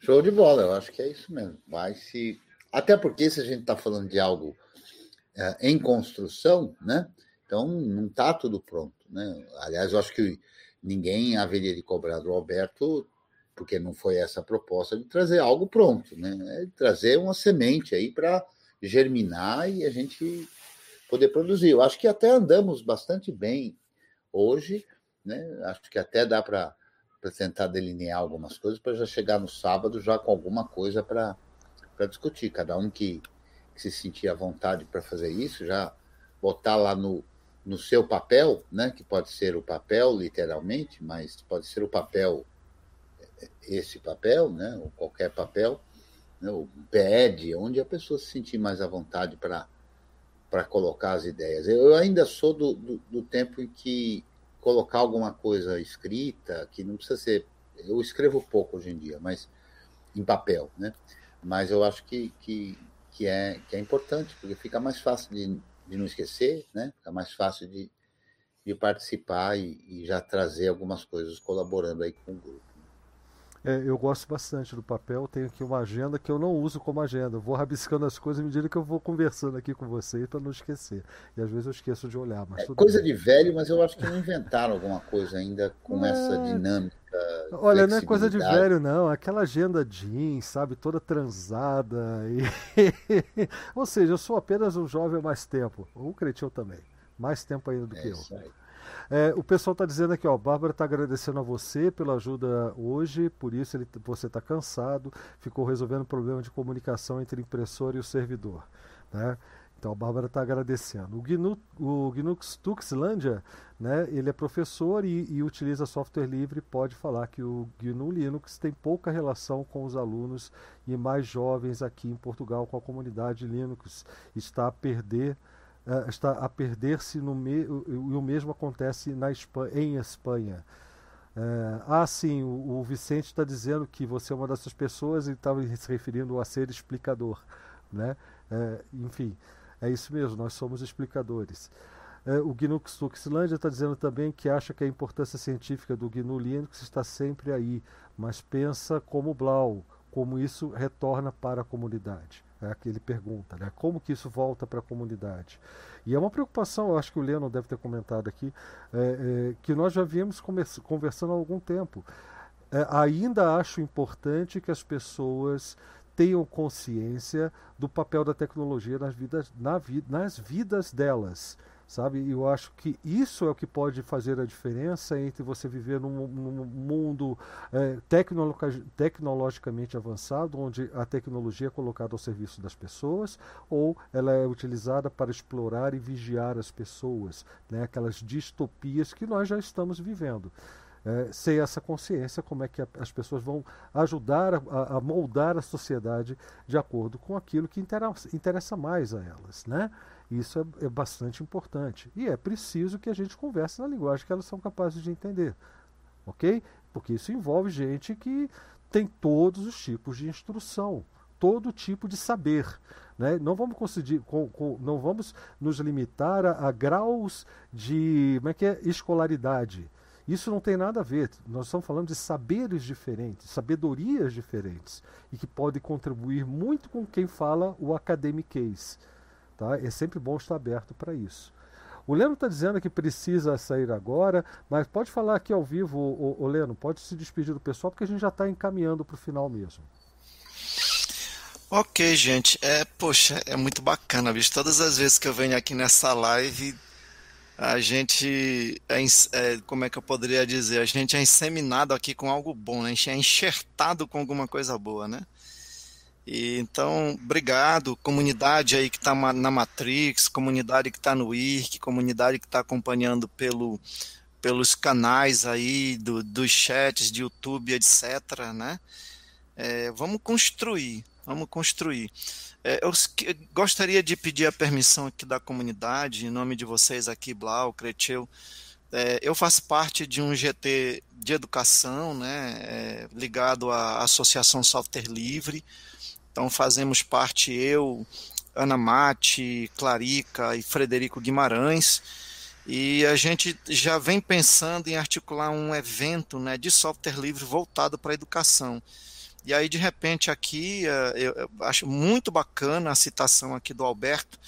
Show de bola, eu acho que é isso mesmo. Vai se. Até porque se a gente está falando de algo é, em construção, né? Então não está tudo pronto. Né? Aliás, eu acho que ninguém haveria de cobrar do Alberto porque não foi essa a proposta de trazer algo pronto, né? É trazer uma semente aí para germinar e a gente poder produzir. Eu acho que até andamos bastante bem hoje, né? Acho que até dá para tentar delinear algumas coisas para já chegar no sábado já com alguma coisa para discutir. Cada um que, que se sentir à vontade para fazer isso, já botar lá no, no seu papel, né? Que pode ser o papel, literalmente, mas pode ser o papel esse papel, né, ou qualquer papel, né, o PED, onde a pessoa se sentir mais à vontade para colocar as ideias. Eu ainda sou do, do, do, tempo em que colocar alguma coisa escrita, que não precisa ser. Eu escrevo pouco hoje em dia, mas em papel, né? Mas eu acho que, que, que, é, que é importante, porque fica mais fácil de, de não esquecer, né? Fica mais fácil de, de participar e, e já trazer algumas coisas colaborando aí com o grupo. É, eu gosto bastante do papel, tenho aqui uma agenda que eu não uso como agenda. Eu vou rabiscando as coisas à medida que eu vou conversando aqui com você para não esquecer. E às vezes eu esqueço de olhar. Mas é coisa bem. de velho, mas eu acho que não inventaram alguma coisa ainda com é... essa dinâmica. Olha, não é coisa de velho, não. Aquela agenda jeans, sabe, toda transada. E... Ou seja, eu sou apenas um jovem há mais tempo. O Cretinho também. Mais tempo ainda do é que eu. Aí. É, o pessoal está dizendo aqui, ó, Bárbara está agradecendo a você pela ajuda hoje, por isso ele, você está cansado, ficou resolvendo o problema de comunicação entre impressor e o servidor. Né? Então a Bárbara está agradecendo. O, GNU, o Gnux Tuxlandia, né, ele é professor e, e, utiliza software livre, pode falar que o GNU Linux tem pouca relação com os alunos e mais jovens aqui em Portugal com a comunidade Linux. Está a perder uh, está a perder-se no e o mesmo acontece na Espanha, em Espanha. Uh, ah, sim, o, o Vicente está dizendo que você é uma dessas pessoas e estava se referindo a ser explicador. Né? Uh, enfim, é isso mesmo, nós somos explicadores. O GNU Tuxlândia está dizendo também que acha que a importância científica do GNU Linux está sempre aí, mas pensa como Blau, como isso retorna para a comunidade é, que ele pergunta, né? Como que isso volta para a comunidade? E é uma preocupação, eu acho que o Leno deve ter comentado aqui, é, é, que nós já viemos conversando há algum tempo. É, ainda acho importante que as pessoas tenham consciência do papel da tecnologia nas vidas, na vi, nas vidas delas sabe? Eu acho que isso é o que pode fazer a diferença entre você viver num, num mundo é, tecnologicamente avançado, onde a tecnologia é colocada ao serviço das pessoas, ou ela é utilizada para explorar e vigiar as pessoas, né? aquelas distopias que nós já estamos vivendo. É, sem essa consciência, como é que a, as pessoas vão ajudar a, a, moldar a sociedade de acordo com aquilo que interessa, interessa mais a elas, né? Isso é, é bastante importante. E é preciso que a gente converse na linguagem que elas são capazes de entender. Ok? Porque isso envolve gente que tem todos os tipos de instrução, todo tipo de saber. Né? Não, vamos conseguir, com, com, não vamos nos limitar a, a, graus de como é que é? escolaridade. Isso não tem nada a ver. Nós estamos falando de saberes diferentes, sabedorias diferentes, e que podem contribuir muito com quem fala o academiquez. Tá? É sempre bom estar aberto para isso. O Leno está dizendo que precisa sair agora, mas pode falar aqui ao vivo, o, o Leno, pode se despedir do pessoal, porque a gente já está encaminhando para o final mesmo. Ok, gente. É, poxa, é muito bacana, bicho. Todas as vezes que eu venho aqui nessa live, a gente é, é, como é que eu poderia dizer? A gente é inseminado aqui com algo bom, né? A gente é enxertado com alguma coisa boa, né? E, então, obrigado, comunidade aí que está na Matrix, comunidade que está no IRC, comunidade que está acompanhando pelo, pelos canais aí do, dos chats de YouTube, etc. Né? É, vamos construir, Vamos construir. É, eu gostaria de pedir a permissão aqui da comunidade, em nome de vocês aqui, Blau, Creteu. É, eu faço parte de um GT de educação, né, é, ligado à Associação Software Livre. Então fazemos parte eu, Ana Mate, Clarica e Frederico Guimarães. E a gente já vem pensando em articular um evento né, de software livre voltado para a educação. E aí, de repente, aqui, eh, eu acho muito bacana a citação aqui do Alberto,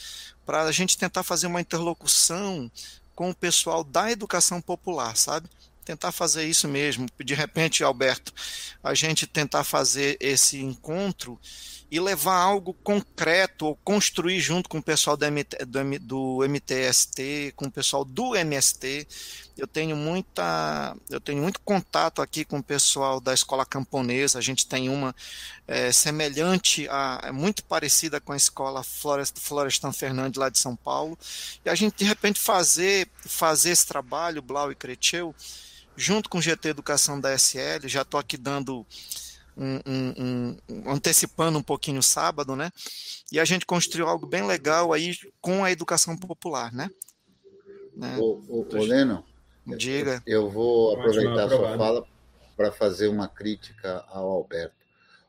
para a gente tentar fazer uma interlocução com o pessoal da educação popular, sabe? Tentar fazer isso mesmo. De repente, Alberto, a gente tentar fazer esse encontro e levar algo concreto ou construir junto com o pessoal do, MT, do, do, MTST, com o pessoal do MST. Eu tenho muita, eu tenho muito contato aqui com o pessoal da escola camponesa. A gente tem uma é, semelhante, a, é muito parecida com a escola Florest, Florestan Fernandes lá de São Paulo. E a gente de repente fazer, fazer esse trabalho, Blau e Creteu, junto com o GT Educação da SL. Já estou aqui dando um, um, um, antecipando um pouquinho o sábado, né? E a gente construiu algo bem legal aí com a educação popular, né? né? O, o, o Leno, diga. Eu, eu vou aproveitar a sua fala para fazer uma crítica ao Alberto.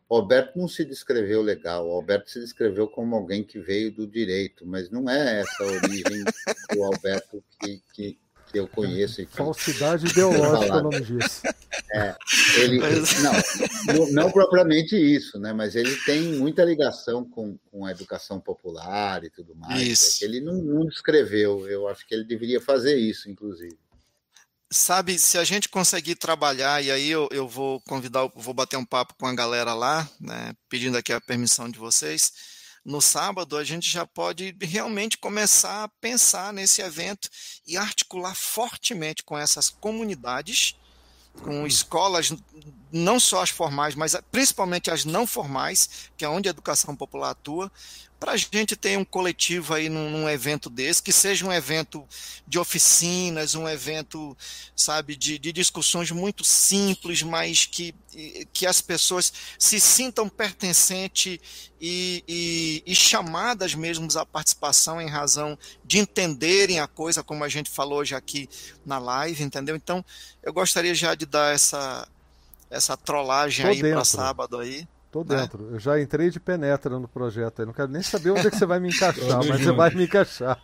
O Alberto não se descreveu legal, o Alberto se descreveu como alguém que veio do direito, mas não é essa a origem do Alberto que, que, que eu conheço. Falsidade ideológica, o nome disso. É, ele, não, não propriamente isso, né? mas ele tem muita ligação com, com a educação popular e tudo mais. É isso. É ele não, não descreveu, eu acho que ele deveria fazer isso, inclusive. Sabe, se a gente conseguir trabalhar, e aí eu, eu vou convidar, vou bater um papo com a galera lá, né, pedindo aqui a permissão de vocês, no sábado, a gente já pode realmente começar a pensar nesse evento e articular fortemente com essas comunidades, com escolas, não só as formais, mas principalmente as não formais, que é onde a educação popular atua, para a gente ter um coletivo aí num, num, evento desse, que seja um evento de oficinas, um evento, sabe, de, de discussões muito simples, mas que, que as pessoas se sintam pertencentes e, e, e chamadas mesmo à participação em razão de entenderem a coisa, como a gente falou hoje aqui na live, entendeu? Então, eu gostaria já de dar essa, essa trollagem Tô aí para sábado aí. Tô né? dentro. Né? Eu já entrei de penetra no projeto aí. Não quero nem saber onde é que você vai me encaixar, mas você vai me encaixar.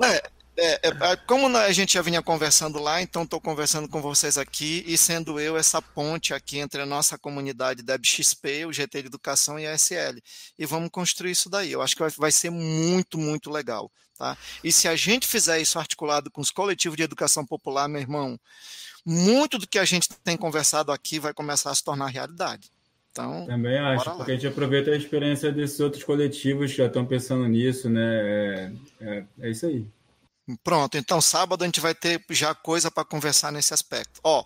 É, é, é, como a gente já vinha conversando lá, então estou conversando com vocês aqui e sendo eu essa ponte aqui entre a nossa comunidade da XP, o GT de Educação e a SL. E vamos construir isso daí. Eu acho que vai, vai ser muito, muito legal. Tá? E se a gente fizer isso articulado com os coletivos de educação popular, meu irmão, muito do que a gente tem conversado aqui vai começar a se tornar realidade. Então, Também acho, porque a gente aproveita a experiência desses outros coletivos que já estão pensando nisso, né? É, é, é isso aí. Pronto, então sábado a gente vai ter já coisa para conversar nesse aspecto. Ó,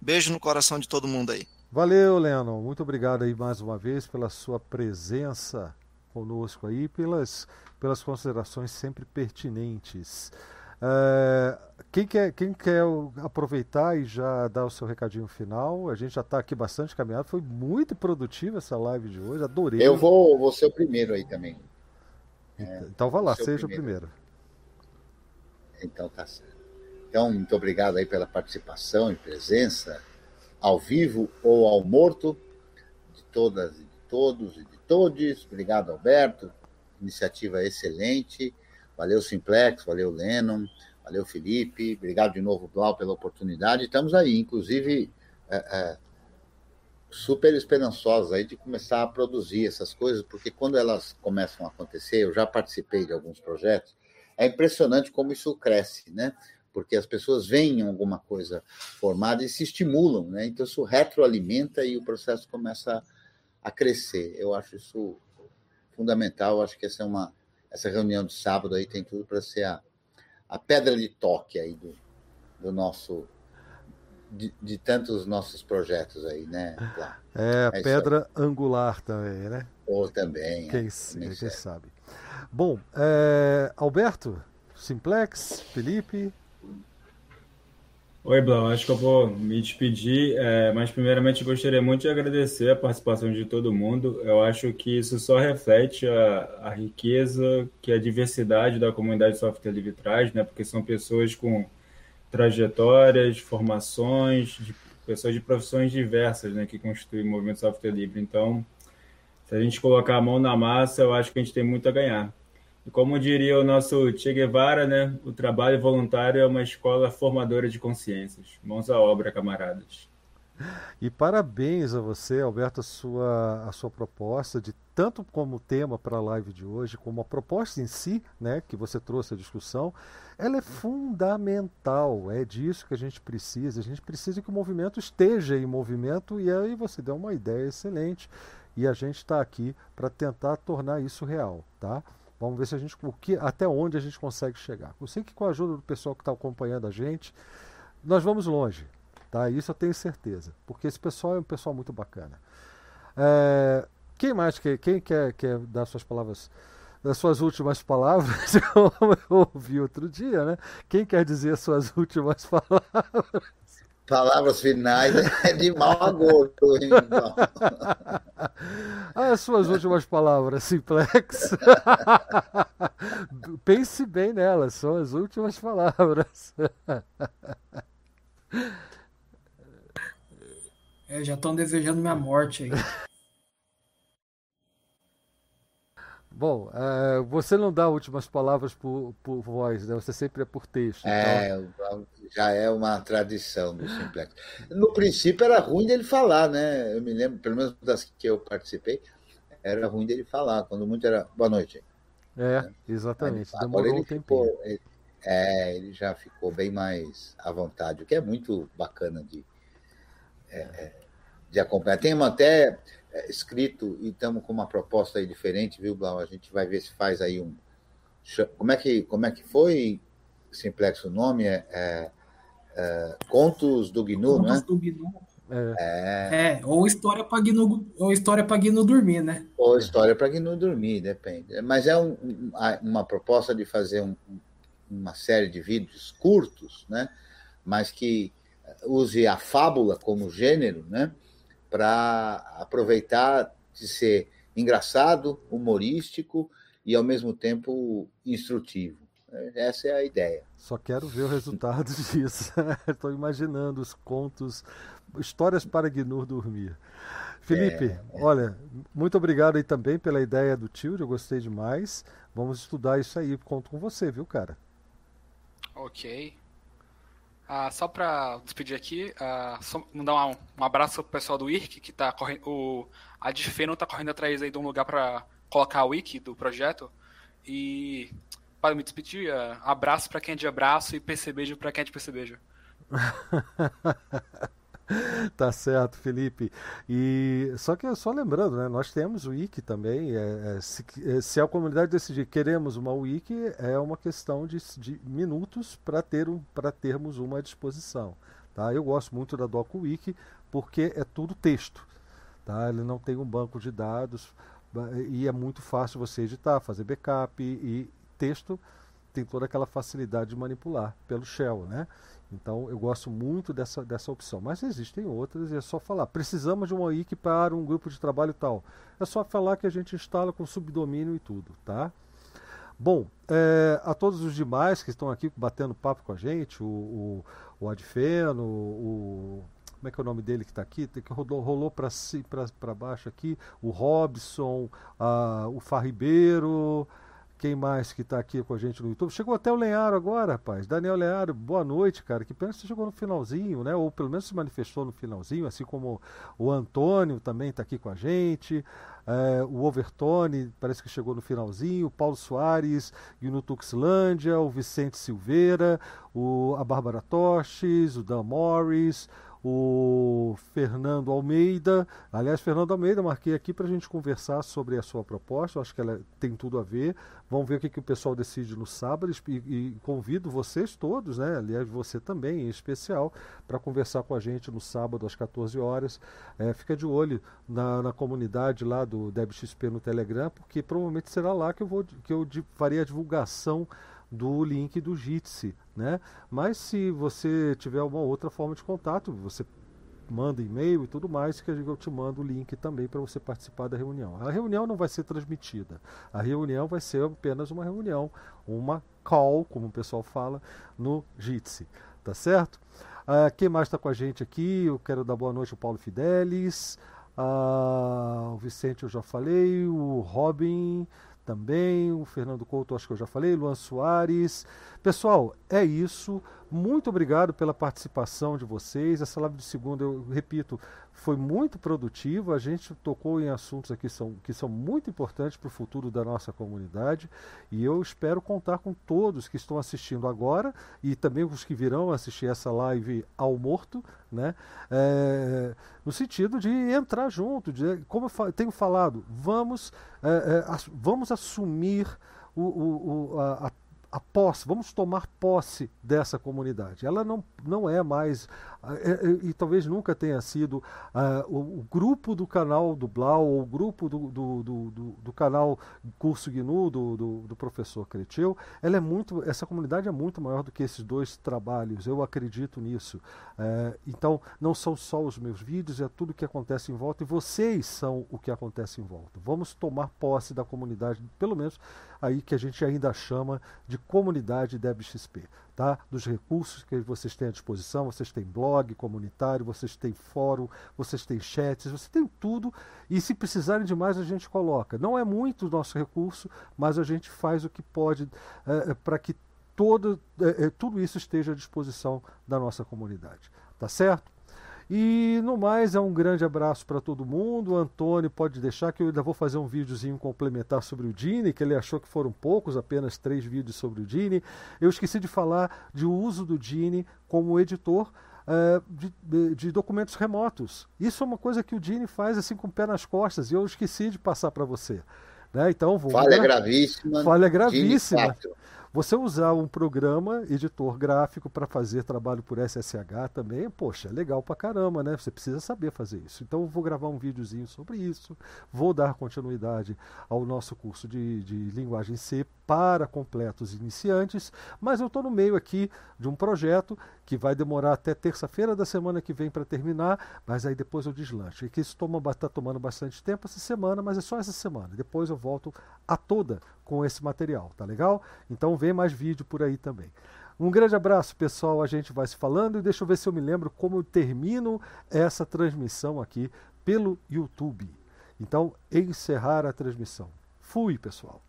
beijo no coração de todo mundo aí. Valeu, Lennon. Muito obrigado aí mais uma vez pela sua presença conosco aí, pelas, pelas considerações sempre pertinentes. É, quem, quer, quem quer aproveitar e já dar o seu recadinho final? A gente já está aqui bastante caminhado. Foi muito produtiva essa live de hoje, adorei. Eu vou, vou ser o primeiro aí também. É, então vá lá, seja o primeiro. o primeiro. Então tá certo. Então, muito obrigado aí pela participação e presença, ao vivo ou ao morto, de todas e de todos e de todos. Obrigado, Alberto. Iniciativa excelente. Valeu, Simplex, valeu, Lennon, valeu, Felipe. Obrigado de novo, Blau, pela oportunidade. Estamos aí, inclusive, é, é, super esperançosos aí de começar a produzir essas coisas, porque quando elas começam a acontecer, eu já participei de alguns projetos, é impressionante como isso cresce, né? Porque as pessoas veem alguma coisa formada e se estimulam, né? Então isso retroalimenta e o processo começa a crescer. Eu acho isso fundamental. Acho que essa é uma essa reunião de sábado aí tem tudo para ser a, a pedra de toque aí do, do nosso de, de, tantos nossos projetos aí, né? É, é pedra angular também, né? Ou também. Quem, é, quem sabe. Bom, é, Alberto, Simplex, Felipe. Oi, Blau, acho que eu vou me despedir, é, mas primeiramente gostaria muito de agradecer a participação de todo mundo. Eu acho que isso só reflete a, a riqueza que a diversidade da comunidade de software livre traz, né? Porque são pessoas com trajetórias, formações, de, pessoas de profissões diversas, né, que constituem o movimento software livre. Então, se a gente colocar a mão na massa, eu acho que a gente tem muito a ganhar. E como diria o nosso Che Guevara, né, o trabalho voluntário é uma escola formadora de consciências. Mãos à obra, camaradas. E parabéns a você, Alberto, a sua, a sua proposta, de tanto como tema para a live de hoje, como a proposta em si, né, que você trouxe à discussão, ela é fundamental. É disso que a gente precisa. A gente precisa que o movimento esteja em movimento, e aí você deu uma ideia excelente. E a gente está aqui para tentar tornar isso real, tá? Vamos ver se a gente, o que, até onde a gente consegue chegar. Eu sei que com a ajuda do pessoal que está acompanhando a gente, nós vamos longe, tá? Isso eu tenho certeza, porque esse pessoal é um pessoal muito bacana. É, quem mais quer, quem quer, quer dar suas palavras, das suas últimas palavras? eu ouvi outro dia, né? Quem quer dizer suas últimas palavras? Palavras finais é de mau agosto, então. Ah, as suas últimas palavras, Simplex. Pense bem nelas, são as últimas palavras. É, já estão desejando minha morte aí. Bom, uh, você não dá últimas palavras por, por voz, né? Você sempre é por texto. É, então... já é uma tradição do Simplex. No princípio era ruim dele falar, né? Eu me lembro, pelo menos das que eu participei, era ruim dele falar. Quando muito era boa noite. É, exatamente. Ele, Agora ele um ficou, ele, é, ele já ficou bem mais à vontade, o que é muito bacana de, é, é de acompanhar. Tem uma até é, escrito e estamos com uma proposta aí diferente, viu, Blau? A gente vai ver se faz aí um. Como é que, como é que foi, Simplex, o nome? É, é, é Contos do Gnu, Contos né? do Gnu. É. é. ou história para Gnu, ou história para Gnu dormir, né? Ou história para Gnu dormir, depende. Mas é um, uma proposta de fazer um, uma série de vídeos curtos, né? Mas que use a fábula como gênero, né? para aproveitar de ser engraçado, humorístico e ao mesmo tempo instrutivo. Essa é a ideia. Só quero ver o resultado disso. Estou imaginando os contos, histórias para Gnur dormir. Felipe, é, é. olha, muito obrigado aí também pela ideia do tio, eu gostei demais. Vamos estudar isso aí, conto com você, viu, cara? Ok. Ah, só para despedir aqui, ah, só mandar um, um abraço pro pessoal do IRC, que tá correndo. O, a Difeno tá correndo atrás aí de um lugar para colocar a wiki do projeto. E para me despedir, uh, abraço para quem é de abraço e percebejo para quem é de percebejo. tá certo, Felipe. E só que só lembrando, né? Nós temos o wiki também. É, é, se, é, se, a comunidade decidir queremos uma wiki, é uma questão de, de minutos para ter um, para termos uma à disposição. Tá? Eu gosto muito da DocuWiki porque é tudo texto. Tá? Ele não tem um banco de dados e é muito fácil você editar, fazer backup e texto tem toda aquela facilidade de manipular pelo shell, né? Então eu gosto muito dessa, dessa opção. Mas existem outras e é só falar. Precisamos de uma wiki para um grupo de trabalho tal. É só falar que a gente instala com subdomínio e tudo, tá? Bom, é, a todos os demais que estão aqui batendo papo com a gente, o, o, o Adfeno, o, como é que é o nome dele que está aqui? Que rolou, rolou para si, baixo aqui, o Robson, a, o Farribeiro, quem mais que está aqui com a gente no YouTube? Chegou até o Lenharo agora, rapaz. Daniel Lenharo, boa noite, cara. Que pena que você chegou no finalzinho, né? Ou pelo menos se manifestou no finalzinho, assim como o Antônio também está aqui com a gente. É, o Overtone parece que chegou no finalzinho. O Paulo Soares, e no Tuxlândia, o Vicente Silveira, o, a Bárbara Toches, o Dan Morris, o Fernando Almeida. Aliás, Fernando Almeida, marquei aqui para a gente conversar sobre a sua proposta. Eu acho que ela tem tudo a ver. Vamos ver o que, que o pessoal decide no sábado e, e convido vocês todos, né? Aliás, você também, em especial, para conversar com a gente no sábado às 14 horas. É, fica de olho na, na comunidade lá do DebXP no Telegram, porque provavelmente será lá que eu vou que eu farei a divulgação do link do Jitsi, né? Mas se você tiver uma outra forma de contato, você manda e-mail e tudo mais, que eu te mando o link também para você participar da reunião. A reunião não vai ser transmitida. A reunião vai ser apenas uma reunião, uma call, como o pessoal fala, no Jitsi. Tá certo? Uh, quem mais está com a gente aqui? Eu quero dar boa noite ao Paulo Fidelis. Uh, o Vicente eu já falei. O Robin também, o Fernando Couto, acho que eu já falei, Luan Soares. Pessoal, é isso. Muito obrigado pela participação de vocês. Essa live de segunda, eu repito, foi muito produtiva. A gente tocou em assuntos aqui são, que são muito importantes para o futuro da nossa comunidade. E eu espero contar com todos que estão assistindo agora e também os que virão assistir essa live ao morto, né? É, no sentido de entrar junto, de, como eu tenho falado, vamos, é, é, vamos assumir o, o, o a, a a posse, vamos tomar posse dessa comunidade. Ela não, não é mais, é, é, e talvez nunca tenha sido, uh, o, o, grupo do canal do Blau, ou o grupo do, do, do, do canal Curso GNU, do, do, do, professor Cretil, ela é muito, essa comunidade é muito maior do que esses dois trabalhos, eu acredito nisso. Uh, então, não são só os meus vídeos, é tudo que acontece em volta, e vocês são o que acontece em volta. Vamos tomar posse da comunidade, pelo menos aí que a gente ainda chama de comunidade DebXP, tá? Dos recursos que vocês têm à disposição, vocês têm blog comunitário, vocês têm fórum, vocês têm chats, você tem tudo e se precisarem de mais a gente coloca. Não é muito o nosso recurso, mas a gente faz o que pode é, para que todo, é, tudo isso esteja à disposição da nossa comunidade, tá certo? E no mais, é um grande abraço para todo mundo. O Antônio pode deixar que eu ainda vou fazer um videozinho complementar sobre o Dini, que ele achou que foram poucos, apenas três vídeos sobre o Dini. Eu esqueci de falar de uso do Dini como editor. Uh, de, de, de, documentos remotos. Isso é uma coisa que o Dini faz assim com o pé nas costas e eu esqueci de passar para você. Né? Então, vou Falha gravíssima. Falha gravíssima. Você usar um programa editor gráfico para fazer trabalho por SSH também, poxa, é legal pra caramba, né? Você precisa saber fazer isso. Então eu vou gravar um videozinho sobre isso, vou dar continuidade ao nosso curso de, de linguagem C para completos iniciantes, mas eu estou no meio aqui de um projeto que vai demorar até terça-feira da semana que vem para terminar, mas aí depois eu deslancho. E que isso está tomando bastante tempo essa semana, mas é só essa semana. Depois eu volto a toda com esse material, tá legal? Então vem mais vídeo por aí também. Um grande abraço, pessoal. A gente vai se falando e deixa eu ver se eu me lembro como eu termino essa transmissão aqui pelo YouTube. Então, encerrar a transmissão. Fui, pessoal.